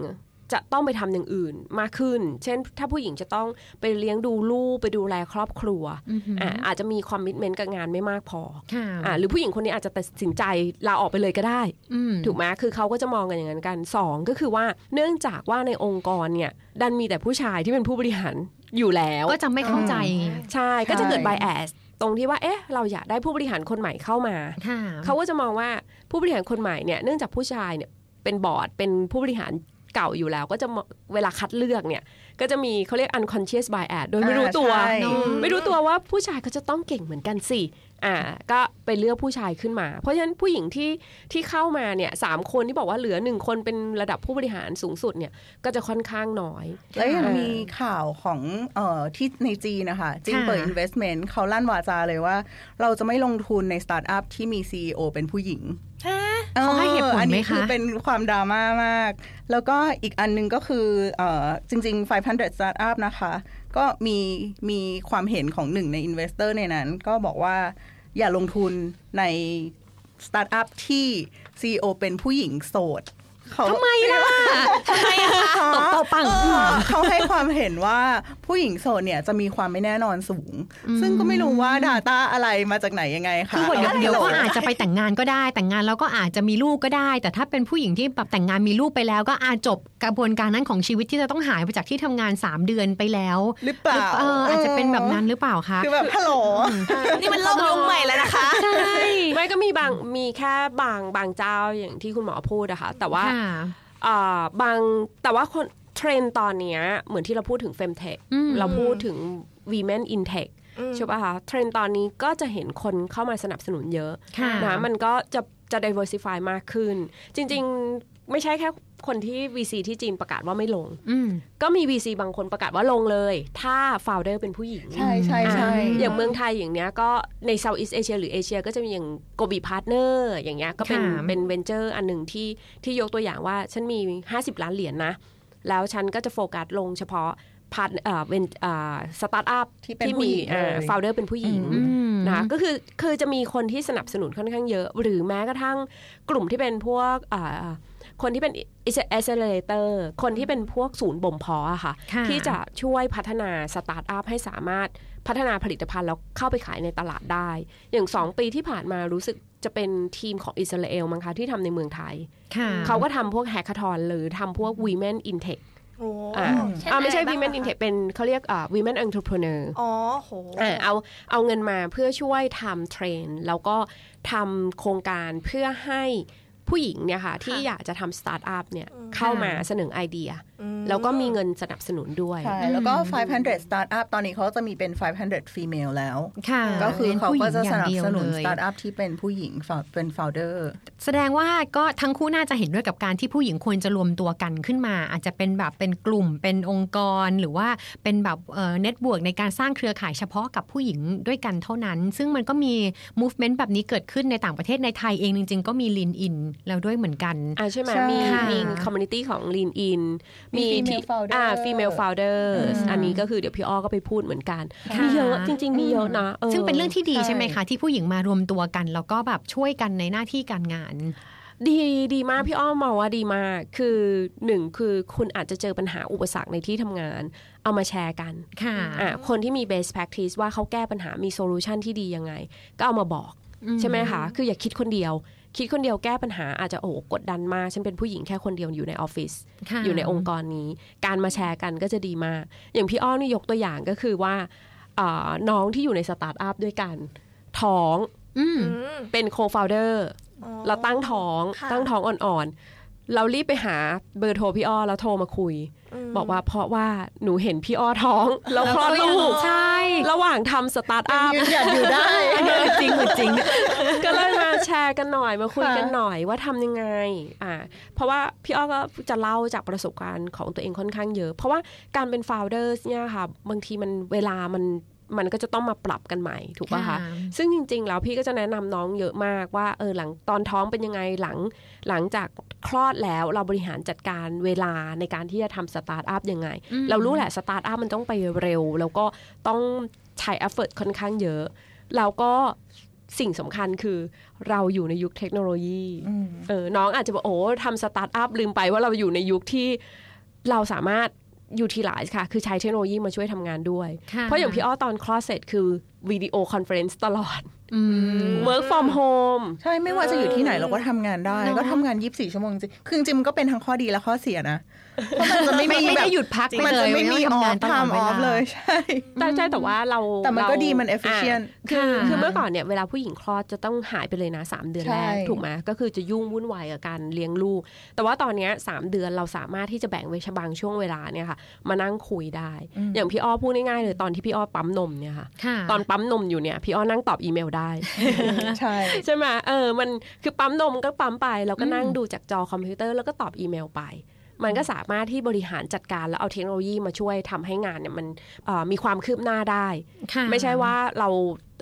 จะต้องไปทำอย่างอื่นมากขึ้น เช่น ถ้าผู้หญิงจะต้องไปเลี้ยงดูลูกไปดูแลครอบครัวอือหือออ่าอาจจะมีความมิตเมนต์กับงานไม่มากพอค่ะอ่าหรือผู้หญิงคนนี้อาจจะตัดสินใจลาออกไปเลยก็ได้อืมถูกไหมคือเขาก็จะมองกันอย่างนั้นกันสองก็คือว่าเนื่องจากว่าในองค์กรเนี่ยดันมีแต่ผู้ชายที่เป็นผู้บริหารอยู่แล้วก็จะไม่เข้าใจ ใช่ก็จะเกิดใช่ bias ตรงที่ว่า เอ๊ะ เราอยากได้ผู้บริหารคนใหม่เข้ามาค่ะเขาก็จะมองว่าผู้บริหารคนใหม่เนี่ย เนื่องจากผู้ชายเนี่ย เป็นบอร์ด เป็นผู้บริหาร เก่าอยู่แล้วก็จะมองเวลาคัดเลือกเนี่ย ก็จะมีเขาเรียก unconscious bias โดยไม่รู้ตัวอ่าใช่ไม่รู้ตัวว่าผู้ชายเขาจะต้องเก่งเหมือนกันสิ อ่าก็ไปเลือกผู้ชายขึ้นมา เพราะฉะนั้นผู้หญิงที่ที่เข้ามาเนี่ยสามคนที่บอกว่าเหลือหนึ่งคนเป็นระดับผู้บริหารสูงสุดเนี่ยก็จะค่อนข้างน้อย แล้วยังเออมีข่าวของเอ่อที่ในจีนนะคะจีนค่ะเปิด investment เขาลั่นวาจาเลยว่า เราจะไม่ลงทุนในสตาร์ทอัพที่มี CEO เป็นผู้หญิงเขาให้เหตุผลอันไหมนี้คือคะเป็นความดราม่ามาก แล้วก็อีกอันหนึงก็คือเอ่อจริง ๆ 500 startup นะคะ ก็มีมีความเห็นของหนึ่งใน investor ในนั้น ก็บอกว่าอย่าลงทุนในสตาร์ทอัพที่ CEO เป็นผู้หญิงโสด ทำไมล่ะทำไมอะคะตบเป่าปังเขาให้ความเห็นว่าผู้หญิงโสดเนี่ยจะมีความไม่แน่นอนสูง ซึ่งก็ไม่รู้ว่า Data อะไรมาจากไหนยังไงคะคือเดี๋ยวเดี๋ยวก็อาจจะไปแต่งงานก็ได้ แต่งงานแล้วก็อาจจะมีลูกก็ได้ แต่ถ้าเป็นผู้หญิงที่แบบแต่งงานมีลูกไปแล้ว ก็อาจจบกระบวนการนั้นของชีวิตที่จะต้องหายไปจากที่ทำงาน 3 เดือนไปแล้ว หรือเปล่าเอออาจจะเป็นแบบนั้นหรือเปล่าคะคือแบบฮัลโหลนี่มันโลกยุคใหม่แล้วนะคะใช่ไม่ก็มีบางมีแค่บางบางเจ้าอย่างที่คุณหมอพูดอะค่ะแต่ว่าค่ะอ่าบางแต่ว่าคนเทรนด์ตอนเนี้ยเหมือนที่เราพูดถึง Femtech อืมเราพูดถึง Women in Tech ใช่ป่ะคะเทรนด์ตอนนี้ก็จะเห็นคนเข้ามาสนับสนุนเยอะค่ะนะมันก็จะจะ diversify มากขึ้น จริง ๆ ไม่ใช่แค่ คนที่ VC ที่จีนประกาศว่าไม่ลงอืมก็มี VC บางคนประกาศว่าลงเลย ถ้า founder เป็นผู้หญิง ใช่ใช่ใช่อ่าอย่างเมืองไทยอย่างเนี้ยก็ใน Southeast Asia หรือเอเชียก็จะมีอย่าง Gobi Partner อย่างเงี้ยก็เป็นค่ะเป็นเวนเจอร์อันหนึ่งที่ที่ยกตัวอย่างว่า ฉันมี 50 ล้านเหรียญนะแล้วฉันก็จะโฟกัสลงเฉพาะ part เอ่อเวนเอ่อสตาร์ทอัพที่เป็นผู้หญิงเลย founder เป็นผู้หญิงอืมนะคะก็คือคือจะมีคนที่สนับสนุนค่อนข้างเยอะ หรือแม้กระทั่งกลุ่มที่เป็นพวกอ่า คนที่เป็น accelerator คนที่เป็นพวกศูนย์บ่มเพาะอะค่ะค่ะ ที่จะช่วยพัฒนาสตาร์ทอัพให้สามารถพัฒนาผลิตภัณฑ์แล้วเข้าไปขายในตลาดได้ อย่าง 2 ปีที่ผ่านมารู้สึกจะเป็นทีมของอิสราเอลมั้งคะที่ทำในเมืองไทยค่ะเขาก็ทำพวกแฮก a ทอนหรือทำพวก Women in Tech โอ้อ่าเช่นอ่าไม่ใช่อะไรบ้าง Women in อะคะ Tech เป็นเขาเรียกอ่า Women Entrepreneur อ๋อโหอ่าเอาเอาเงินมาเพื่อช่วยทำ train แล้วก็ทำโครงการเพื่อให้ ผู้หญิงเนี่ยค่ะที่อยากจะทำสตาร์ทอัพเนี่ยเข้ามาเสนอไอเดีย แล้วก็มีเงินสนับสนุนด้วย ใช่ แล้วก็ 500 startup ตอนนี้เขาจะมีเป็น 500 female แล้วค่ะก็คือเขาก็จะสนับสนุนเป็ผู้หญิงอย่างเดียวเลย startup ที่เป็นผู้หญิงเป็น founder แสดงว่อ่าก็ทั้งคู่น่าจะเห็นด้วยกับการที่ผู้หญิงควรจะรวมตัวกันขึ้นมา อาจจะเป็นแบบเป็นกลุ่มเป็นองค์กร หรือว่าเป็นแบบเอ่อ network ในการสร้างเครือข่ายเฉพาะกับผู้หญิงด้วยกันเท่านั้น ซึ่งมันก็มี movement แบบนี้เกิดขึ้นในต่างประเทศในไทยเองจริง ๆ ก็มี Lean In แล้วด้วยเหมือนกันอ่าใช่ไหมใช่มีค่ะมี community ของ Lean In มี female founder อ่า female founders อืมอันนี้ก็คือเดี๋ยวพี่อ้อก็ไปพูดเหมือนกันค่ะมีเยอะจริง ๆ มีเยอะนะซึ่งเป็นเรื่องที่ดีใช่ใช่ไหมคะ ที่ผู้หญิงมารวมตัวกัน แล้วก็แบบช่วยกันในหน้าที่การงานดีดีมากพี่อ้อมมองว่าดีมาก คือหนึ่งคือคุณอาจจะเจอปัญหาอุปสรรคในที่ทำงาน เอามาแชร์กันค่ะอะคนที่มี best practice ว่าเขาแก้ปัญหามี solution ที่ดียังไง ก็เอามาบอกใช่ไหมคะ คืออย่าคิดคนเดียว คิดคนเดียวแก้ปัญหาอาจจะโอ้โหกดดันมาก ฉันเป็นผู้หญิงแค่คนเดียวอยู่ในออฟฟิศค่ะอยู่ในองค์กรนี้ การมาแชร์กันก็จะดีมาก อย่างพี่อ้อมนี่ยกตัวอย่างก็คือว่าอ่าน้องที่อยู่ในสตาร์ทอัพด้วยกัน ท้องอืมเป็นโคฟ o เดอร์เราตั้งท้องค่ะตั้งท้องอ่อนๆ เรารีบไปหาเบอร์โทรพี่อ้อแล้วโทรมาคุย บอกว่าเพราะว่าหนูเห็นพี่อ้อท้อง แล้วคลอดลูกใช่ ระหว่างทำสตาร์ทอัพยืนหยัดอยู่ได้จริงเหมือนจริงก็เลยมาแชร์กันหน่อยมาคุยกันค่ะหน่อยว่าทำยังไงอ่าเพราะว่าพี่อ้อก็จะเล่าจากประสบการณ์ของตัวเองค่อนข้างเยอะ เพราะว่าการเป็น founders เนี่ยค่ะบางทีมันเวลามัน มันก็จะต้องมาปรับกันใหม่ถูกป่ะคะค่ะซึ่งจริง ๆ แล้วพี่ก็จะแนะนำน้องเยอะมากว่าเออหลังตอนท้องเป็นยังไงหลังหลังจากคลอดแล้วเราบริหารจัดการเวลาในการที่จะทำสตาร์ทอัพยังไงอืมเรารู้แหละสตาร์ทอัพมันต้องไปเร็ว แล้วก็ต้องใช้ effort ค่อนข้างเยอะแล้วก็สิ่งสำคัญคือเราอยู่ในยุคเทคโนโลยีเออน้องอาจจะบอกโอ้ทำสตาร์ทอัพลืมไปว่าเราอยู่ในยุคที่เราสามารถ utilize ค่ะ คือใช้เทคโนโลยีมาช่วยทำงานด้วยค่ะเพราะอย่างพี่อ้อตอนคลอดเสร็จคือ video conference ตลอดอืม work from home ใช่ ไม่ว่าจะอยู่ที่ไหนเราก็ทำงานได้เนอะก็ทำงาน 24 ชั่วโมงจริงคือจริงๆมันก็เป็นทั้งข้อดีและข้อเสียนะเพราะมันจะไม่ไม่มีไม่แบได้บหยุดพักไปมันเลจะยไม่มีอทำองานฟตลอดทำเวออลาฟเลยใช่แต่ใช่แต่ว่าเราแต่มันก็เราดีมัน efficient อะคือค่ะคือเมื่อก่อนเนี่ยเวลาผู้หญิงคลอดจะต้องหายไปเลยนะ 3 เดือนใช่แรกถูกไหมก็คือจะยุ่งวุ่นวายกับการเลี้ยงลูก แต่ว่าตอนเนี้ยสามเดือนเราสามารถที่จะแบ่งไว้บางช่วงเวลาเนี่ยค่ะ มานั่งคุยได้ อย่างพี่อ้อพูดง่ายๆเลยตอนที่พี่อ้อปั๊มนมเนี่ยค่ะค่ะตอนปั๊มนมอยู่เนี่ยพี่อ้อนั่งตอบอีเมลได้ใช่ใช่ไหมเออมันคือปั๊มนมก็ปั๊มไปแล้วก็นั่งดูจากจอคอมพิวเตอร์แล้วก็ตอบอีเมลไป มันก็สามารถที่บริหารจัดการแล้วเอาเทคโนโลยีมาช่วยทำให้งานเนี่ยมันเอ่อมีความคืบหน้าได้ค่ะไม่ใช่ว่าเรา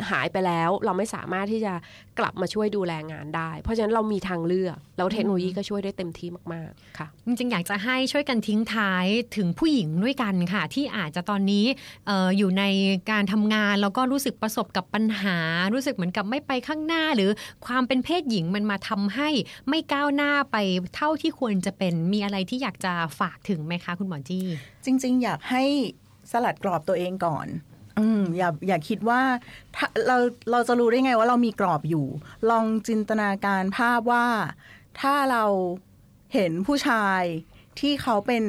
หายไปแล้วเราไม่สามารถที่จะกลับมาช่วยดูแลงานได้ เพราะฉะนั้นเรามีทางเลือก แล้วเทคโนโลยีก็ช่วยได้เต็มที่มาก ๆ ค่ะจริงๆอยากจะให้ช่วยกันทิ้งท้ายถึงผู้หญิงด้วยกันค่ะ ที่อาจจะตอนนี้เอออยู่ในการทำงานแล้วก็รู้สึกประสบกับปัญหา รู้สึกเหมือนกับไม่ไปข้างหน้า หรือความเป็นเพศหญิงมันมาทำให้ไม่ก้าวหน้าไปเท่าที่ควรจะเป็นมีอะไรที่อยากจะฝากถึงไหมคะ คุณหมอจี้ จริง ๆ อยากให้สลัดกรอบตัวเองก่อน อืมอย่าอย่าคิดว่าเราเราจะรู้ได้ไงว่าเรามีกรอบอยู่ ลองจินตนาการภาพว่าถ้าเราเห็นผู้ชายที่เขาเป็น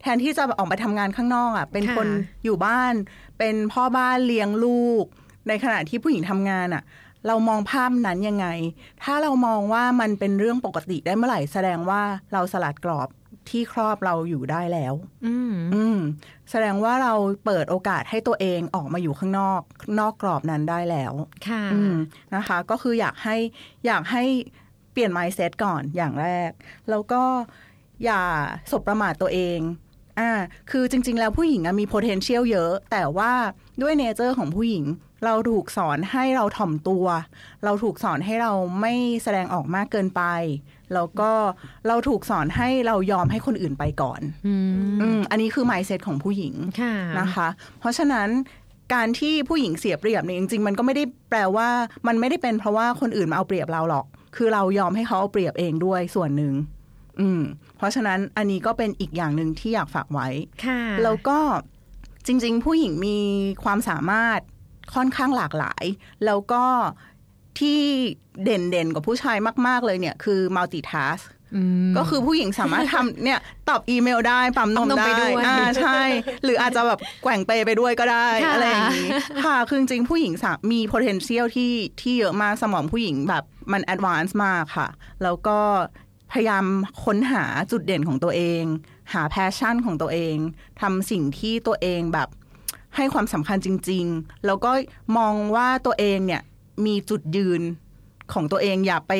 แทนที่จะออกมาทำงานข้างนอกอะ เป็นค่ะคนอยู่บ้าน เป็นพ่อบ้านเลี้ยงลูก ในขณะที่ผู้หญิงทำงานอะ เรามองภาพนั้นยังไง ถ้าเรามองว่ามันเป็นเรื่องปกติได้เมื่อไหร่แสดงว่าเราสลัดกรอบ ที่ครอบเราอยู่ได้แล้ว อืมอืมแสดงว่าเราเปิดโอกาสให้ตัวเองออกมาอยู่ข้างนอก นอกกรอบนั้นได้แล้ว ค่ะอืมนะคะ ก็คืออยากให้อยากให้เปลี่ยน mindset ก่อนอย่างแรก แล้วก็อย่าสบประมาทตัวเองอ่าคือจริง ๆ แล้วผู้หญิงอะมี potential เยอะ แต่ว่าด้วยเนเจอร์ของผู้หญิง เราถูกสอนให้เราถ่อมตัว เราถูกสอนให้เราไม่แสดงออกมากเกินไป แล้วก็เราถูกสอนให้เรายอมให้คนอื่นไปก่อนอืมอืมอันนี้คือ mindset ของผู้หญิงค่ะนะคะ เพราะฉะนั้นการที่ผู้หญิงเสียเปรียบเนี่ยจริงๆ มันก็ไม่ได้แปลว่า มันไม่ได้เป็นเพราะว่าคนอื่นมาเอาเปรียบเราหรอก คือเรายอมให้เขาเอาเปรียบเองด้วยส่วนหนึ่งอืม เพราะฉะนั้นอันนี้ก็เป็นอีกอย่างหนึ่งที่อยากฝากไว้ค่ะแล้วก็จริง ๆ ผู้หญิงมีความสามารถค่อนข้างหลากหลาย แล้วก็ ที่เด่นๆกว่าผู้ชายมาก ๆ เลยเนี่ยคือ multitask อืมก็คือผู้หญิงสามารถทำเนี่ยตอบอีเมลได้ปั๊มนปั๊มมนมได้ไปด้วยอ่าใช่ หรืออาจจะแบบแกว่งเปไปด้วยก็ได้ค่ะอะไรอย่างนี้ค่ะคือจริงๆผู้หญิงสามี potential ที่ที่เยอะมากสมองผู้หญิงแบบมัน advance มากค่ะ แล้วก็พยายามค้นหาจุดเด่นของตัวเอง หา passion ของตัวเองทำสิ่งที่ตัวเองแบบให้ความสำคัญจริง ๆ แล้วก็มองว่าตัวเองเนี่ย มีจุดยืนของตัวเองอย่าไป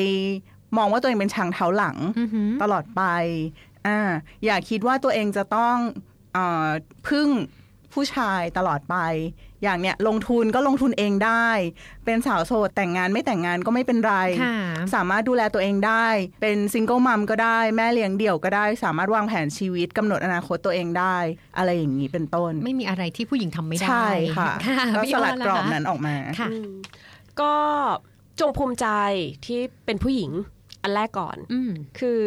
มองว่าตัวเองเป็นช้างเท้าหลังอือหือตลอดไปอ่าอย่าคิดว่าตัวเองจะต้องเออพึ่งผู้ชายตลอดไป อย่างเนี้ยลงทุนก็ลงทุนเองได้ เป็นสาวโสดแต่งงานไม่แต่งงานก็ไม่เป็นไรค่ะสามารถดูแลตัวเองได้ เป็นซิงเกิลมัมก็ได้ แม่เลี้ยงเดี่ยวก็ได้ สามารถวางแผนชีวิตกำหนดอนาคตตัวเองได้ อะไรอย่างนี้เป็นต้น ไม่มีอะไรที่ผู้หญิงทำไม่ได้ ใช่ค่ะก็พี่สอ้ลัดนกรอบล่ะคะนั้นออกมาค่ะอืม ก็จงภูมิใจที่เป็นผู้หญิงอันแรกก่อนอืมคือ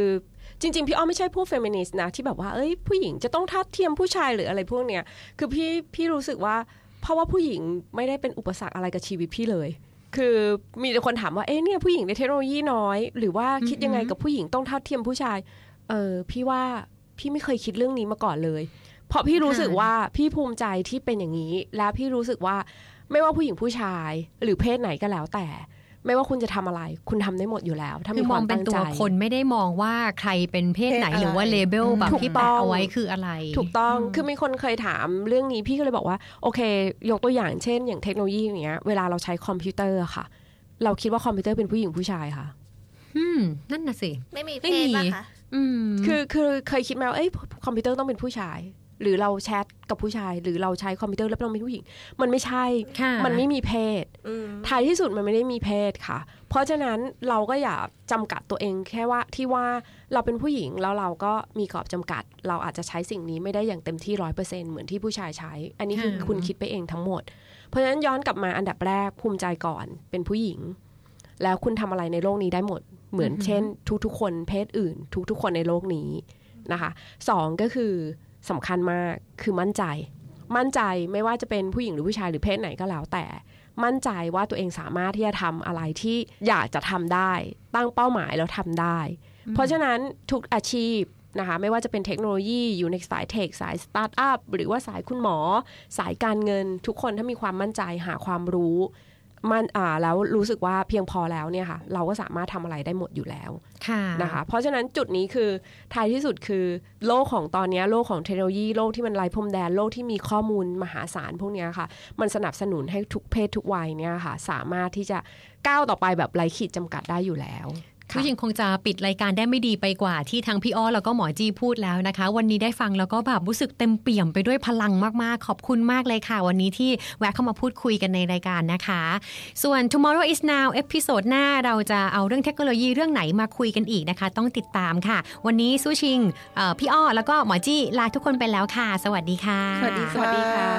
จริง ๆ พี่อ้อมไม่ใช่ผู้เฟมินิสต์นะที่แบบว่าเอ้ยผู้หญิงจะต้องทัดเทียมผู้ชายหรืออะไรพวกเนี้ยคือพี่พี่รู้สึกว่า เพราะว่าผู้หญิงไม่ได้เป็นอุปสรรคอะไรกับชีวิตพี่เลย คือมีแต่คนถามว่าเอ๊ะเนี่ยผู้หญิงในเทคโนโลยีน้อย หรือว่าคิดยังไงกับผู้หญิงต้องทัดเทียมผู้ชายเออพี่ว่าพี่ไม่เคยคิดเรื่องนี้มาก่อนเลย เพราะพี่รู้สึกว่าพี่ภูมิใจที่เป็นอย่างนี้ และพี่รู้สึกว่า ไม่ว่าผู้หญิงผู้ชาย หรือเพศไหนก็แล้วแต่ ไม่ว่าคุณจะทำอะไร คุณทำได้หมดอยู่แล้ว ถ้าคืมีอคมอวางมเป็นตั้งตัใจวคนไม่ได้มองว่าใครเป็นเพศไหนเพศอะไรหรือว่าเลเบลแบบถูกที่ต้แปะองเอาไว้คืออะไร ถูกต้องคือมีคนเคยถามเรื่องนี้พี่ก็เลยบอกว่าโอเค ยกตัวอย่างเช่น อย่างเทคโนโลยีอย่างเงี้ยเวลาเราใช้คอมพิวเตอร์อะค่ะ เราคิดว่าคอมพิวเตอร์เป็นผู้หญิงผู้ชายค่ะอืมนั่นน่ะสิ ไม่มีเพไม่มีศป่ะคะอืมคือคือเคยคิดไหมว่าเอ้ยคอมพิวเตอร์ต้องเป็นผู้ชาย หรือเราแชทกับผู้ชาย หรือเราใช้คอมพิวเตอร์แล้วเราเป็นผู้หญิง มันไม่ใช่ค่ะมันไม่มีเพศอืมท้ายที่สุดมันไม่ได้มีเพศค่ะ เพราะฉะนั้นเราก็อย่าจำกัดตัวเองแค่ว่าที่ว่าเราเป็นผู้หญิงแล้วเราก็มีกรอบจำกัด เราอาจจะใช้สิ่งนี้ไม่ได้อย่างเต็มที่ร้อยเปอร์เซ็นเหมือนที่ผู้ชายใช้ อันนี้คือค่ะคุณคิดไปเองทั้งหมด เพราะฉะนั้นย้อนกลับมาอันดับแรกภูมิใจก่อนเป็นผู้หญิง แล้วคุณทำอะไรในโลกนี้ได้หมด เหมือนเช่น ทุกๆคนเพศอื่น ทุกๆคนในโลกนี้นะคะสองก็คือ สำคัญมากคือมั่นใจ มั่นใจไม่ว่าจะเป็นผู้หญิงหรือผู้ชายหรือเพศไหนก็แล้วแต่ มั่นใจว่าตัวเองสามารถที่จะทำอะไรที่อยากจะทำได้ ตั้งเป้าหมายแล้วทำได้ เพราะฉะนั้นทุกอาชีพนะคะไม่ว่าจะเป็นเทคโนโลยีอยู่ในสายเทคสายสตาร์ทอัพหรือว่าสายคุณหมอ สายการเงิน ทุกคนถ้ามีความมั่นใจหาความรู้ มันอ่าแล้วรู้สึกว่าเพียงพอแล้วเนี่ยค่ะ เราก็สามารถทำอะไรได้หมดอยู่แล้วค่ะนะคะ เพราะฉะนั้นจุดนี้คือท้ายที่สุดคือโลกของตอนเนี้ยโลกของเทคโนโลยีโลกที่มันไร้พรมแดนโลกที่มีข้อมูลมหาศาลพวกเนี้ยค่ะ มันสนับสนุนให้ทุกเพศทุกวัยเนี่ยค่ะ สามารถที่จะก้าวต่อไปแบบไร้ขีดจำกัดได้อยู่แล้วค่ะ ผู้หญิงคงจะปิดรายการได้ไม่ดีไปกว่าที่ทางพี่อ้อแล้วก็หมอจีพูดแล้วนะคะ วันนี้ได้ฟังแล้วก็แบบรู้สึกเต็มเปี่ยมไปด้วยพลังมากๆ ขอบคุณมากเลยค่ะ วันนี้ที่แวะเข้ามาพูดคุยกันในรายการนะคะ ส่วน Tomorrow is now episode หน้าเราจะเอาเรื่องเทคโนโลยีเรื่องไหนมาคุยกันอีกนะคะ ต้องติดตามค่ะ วันนี้สู้ชิงเอ่อพี่อ้อแล้วก็หมอจี้ลาทุกคนไปแล้วค่ะ สวัสดีค่ะ สวัสดีสวัสดีค่ะ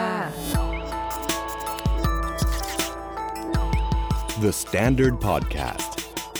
The Standard Podcast.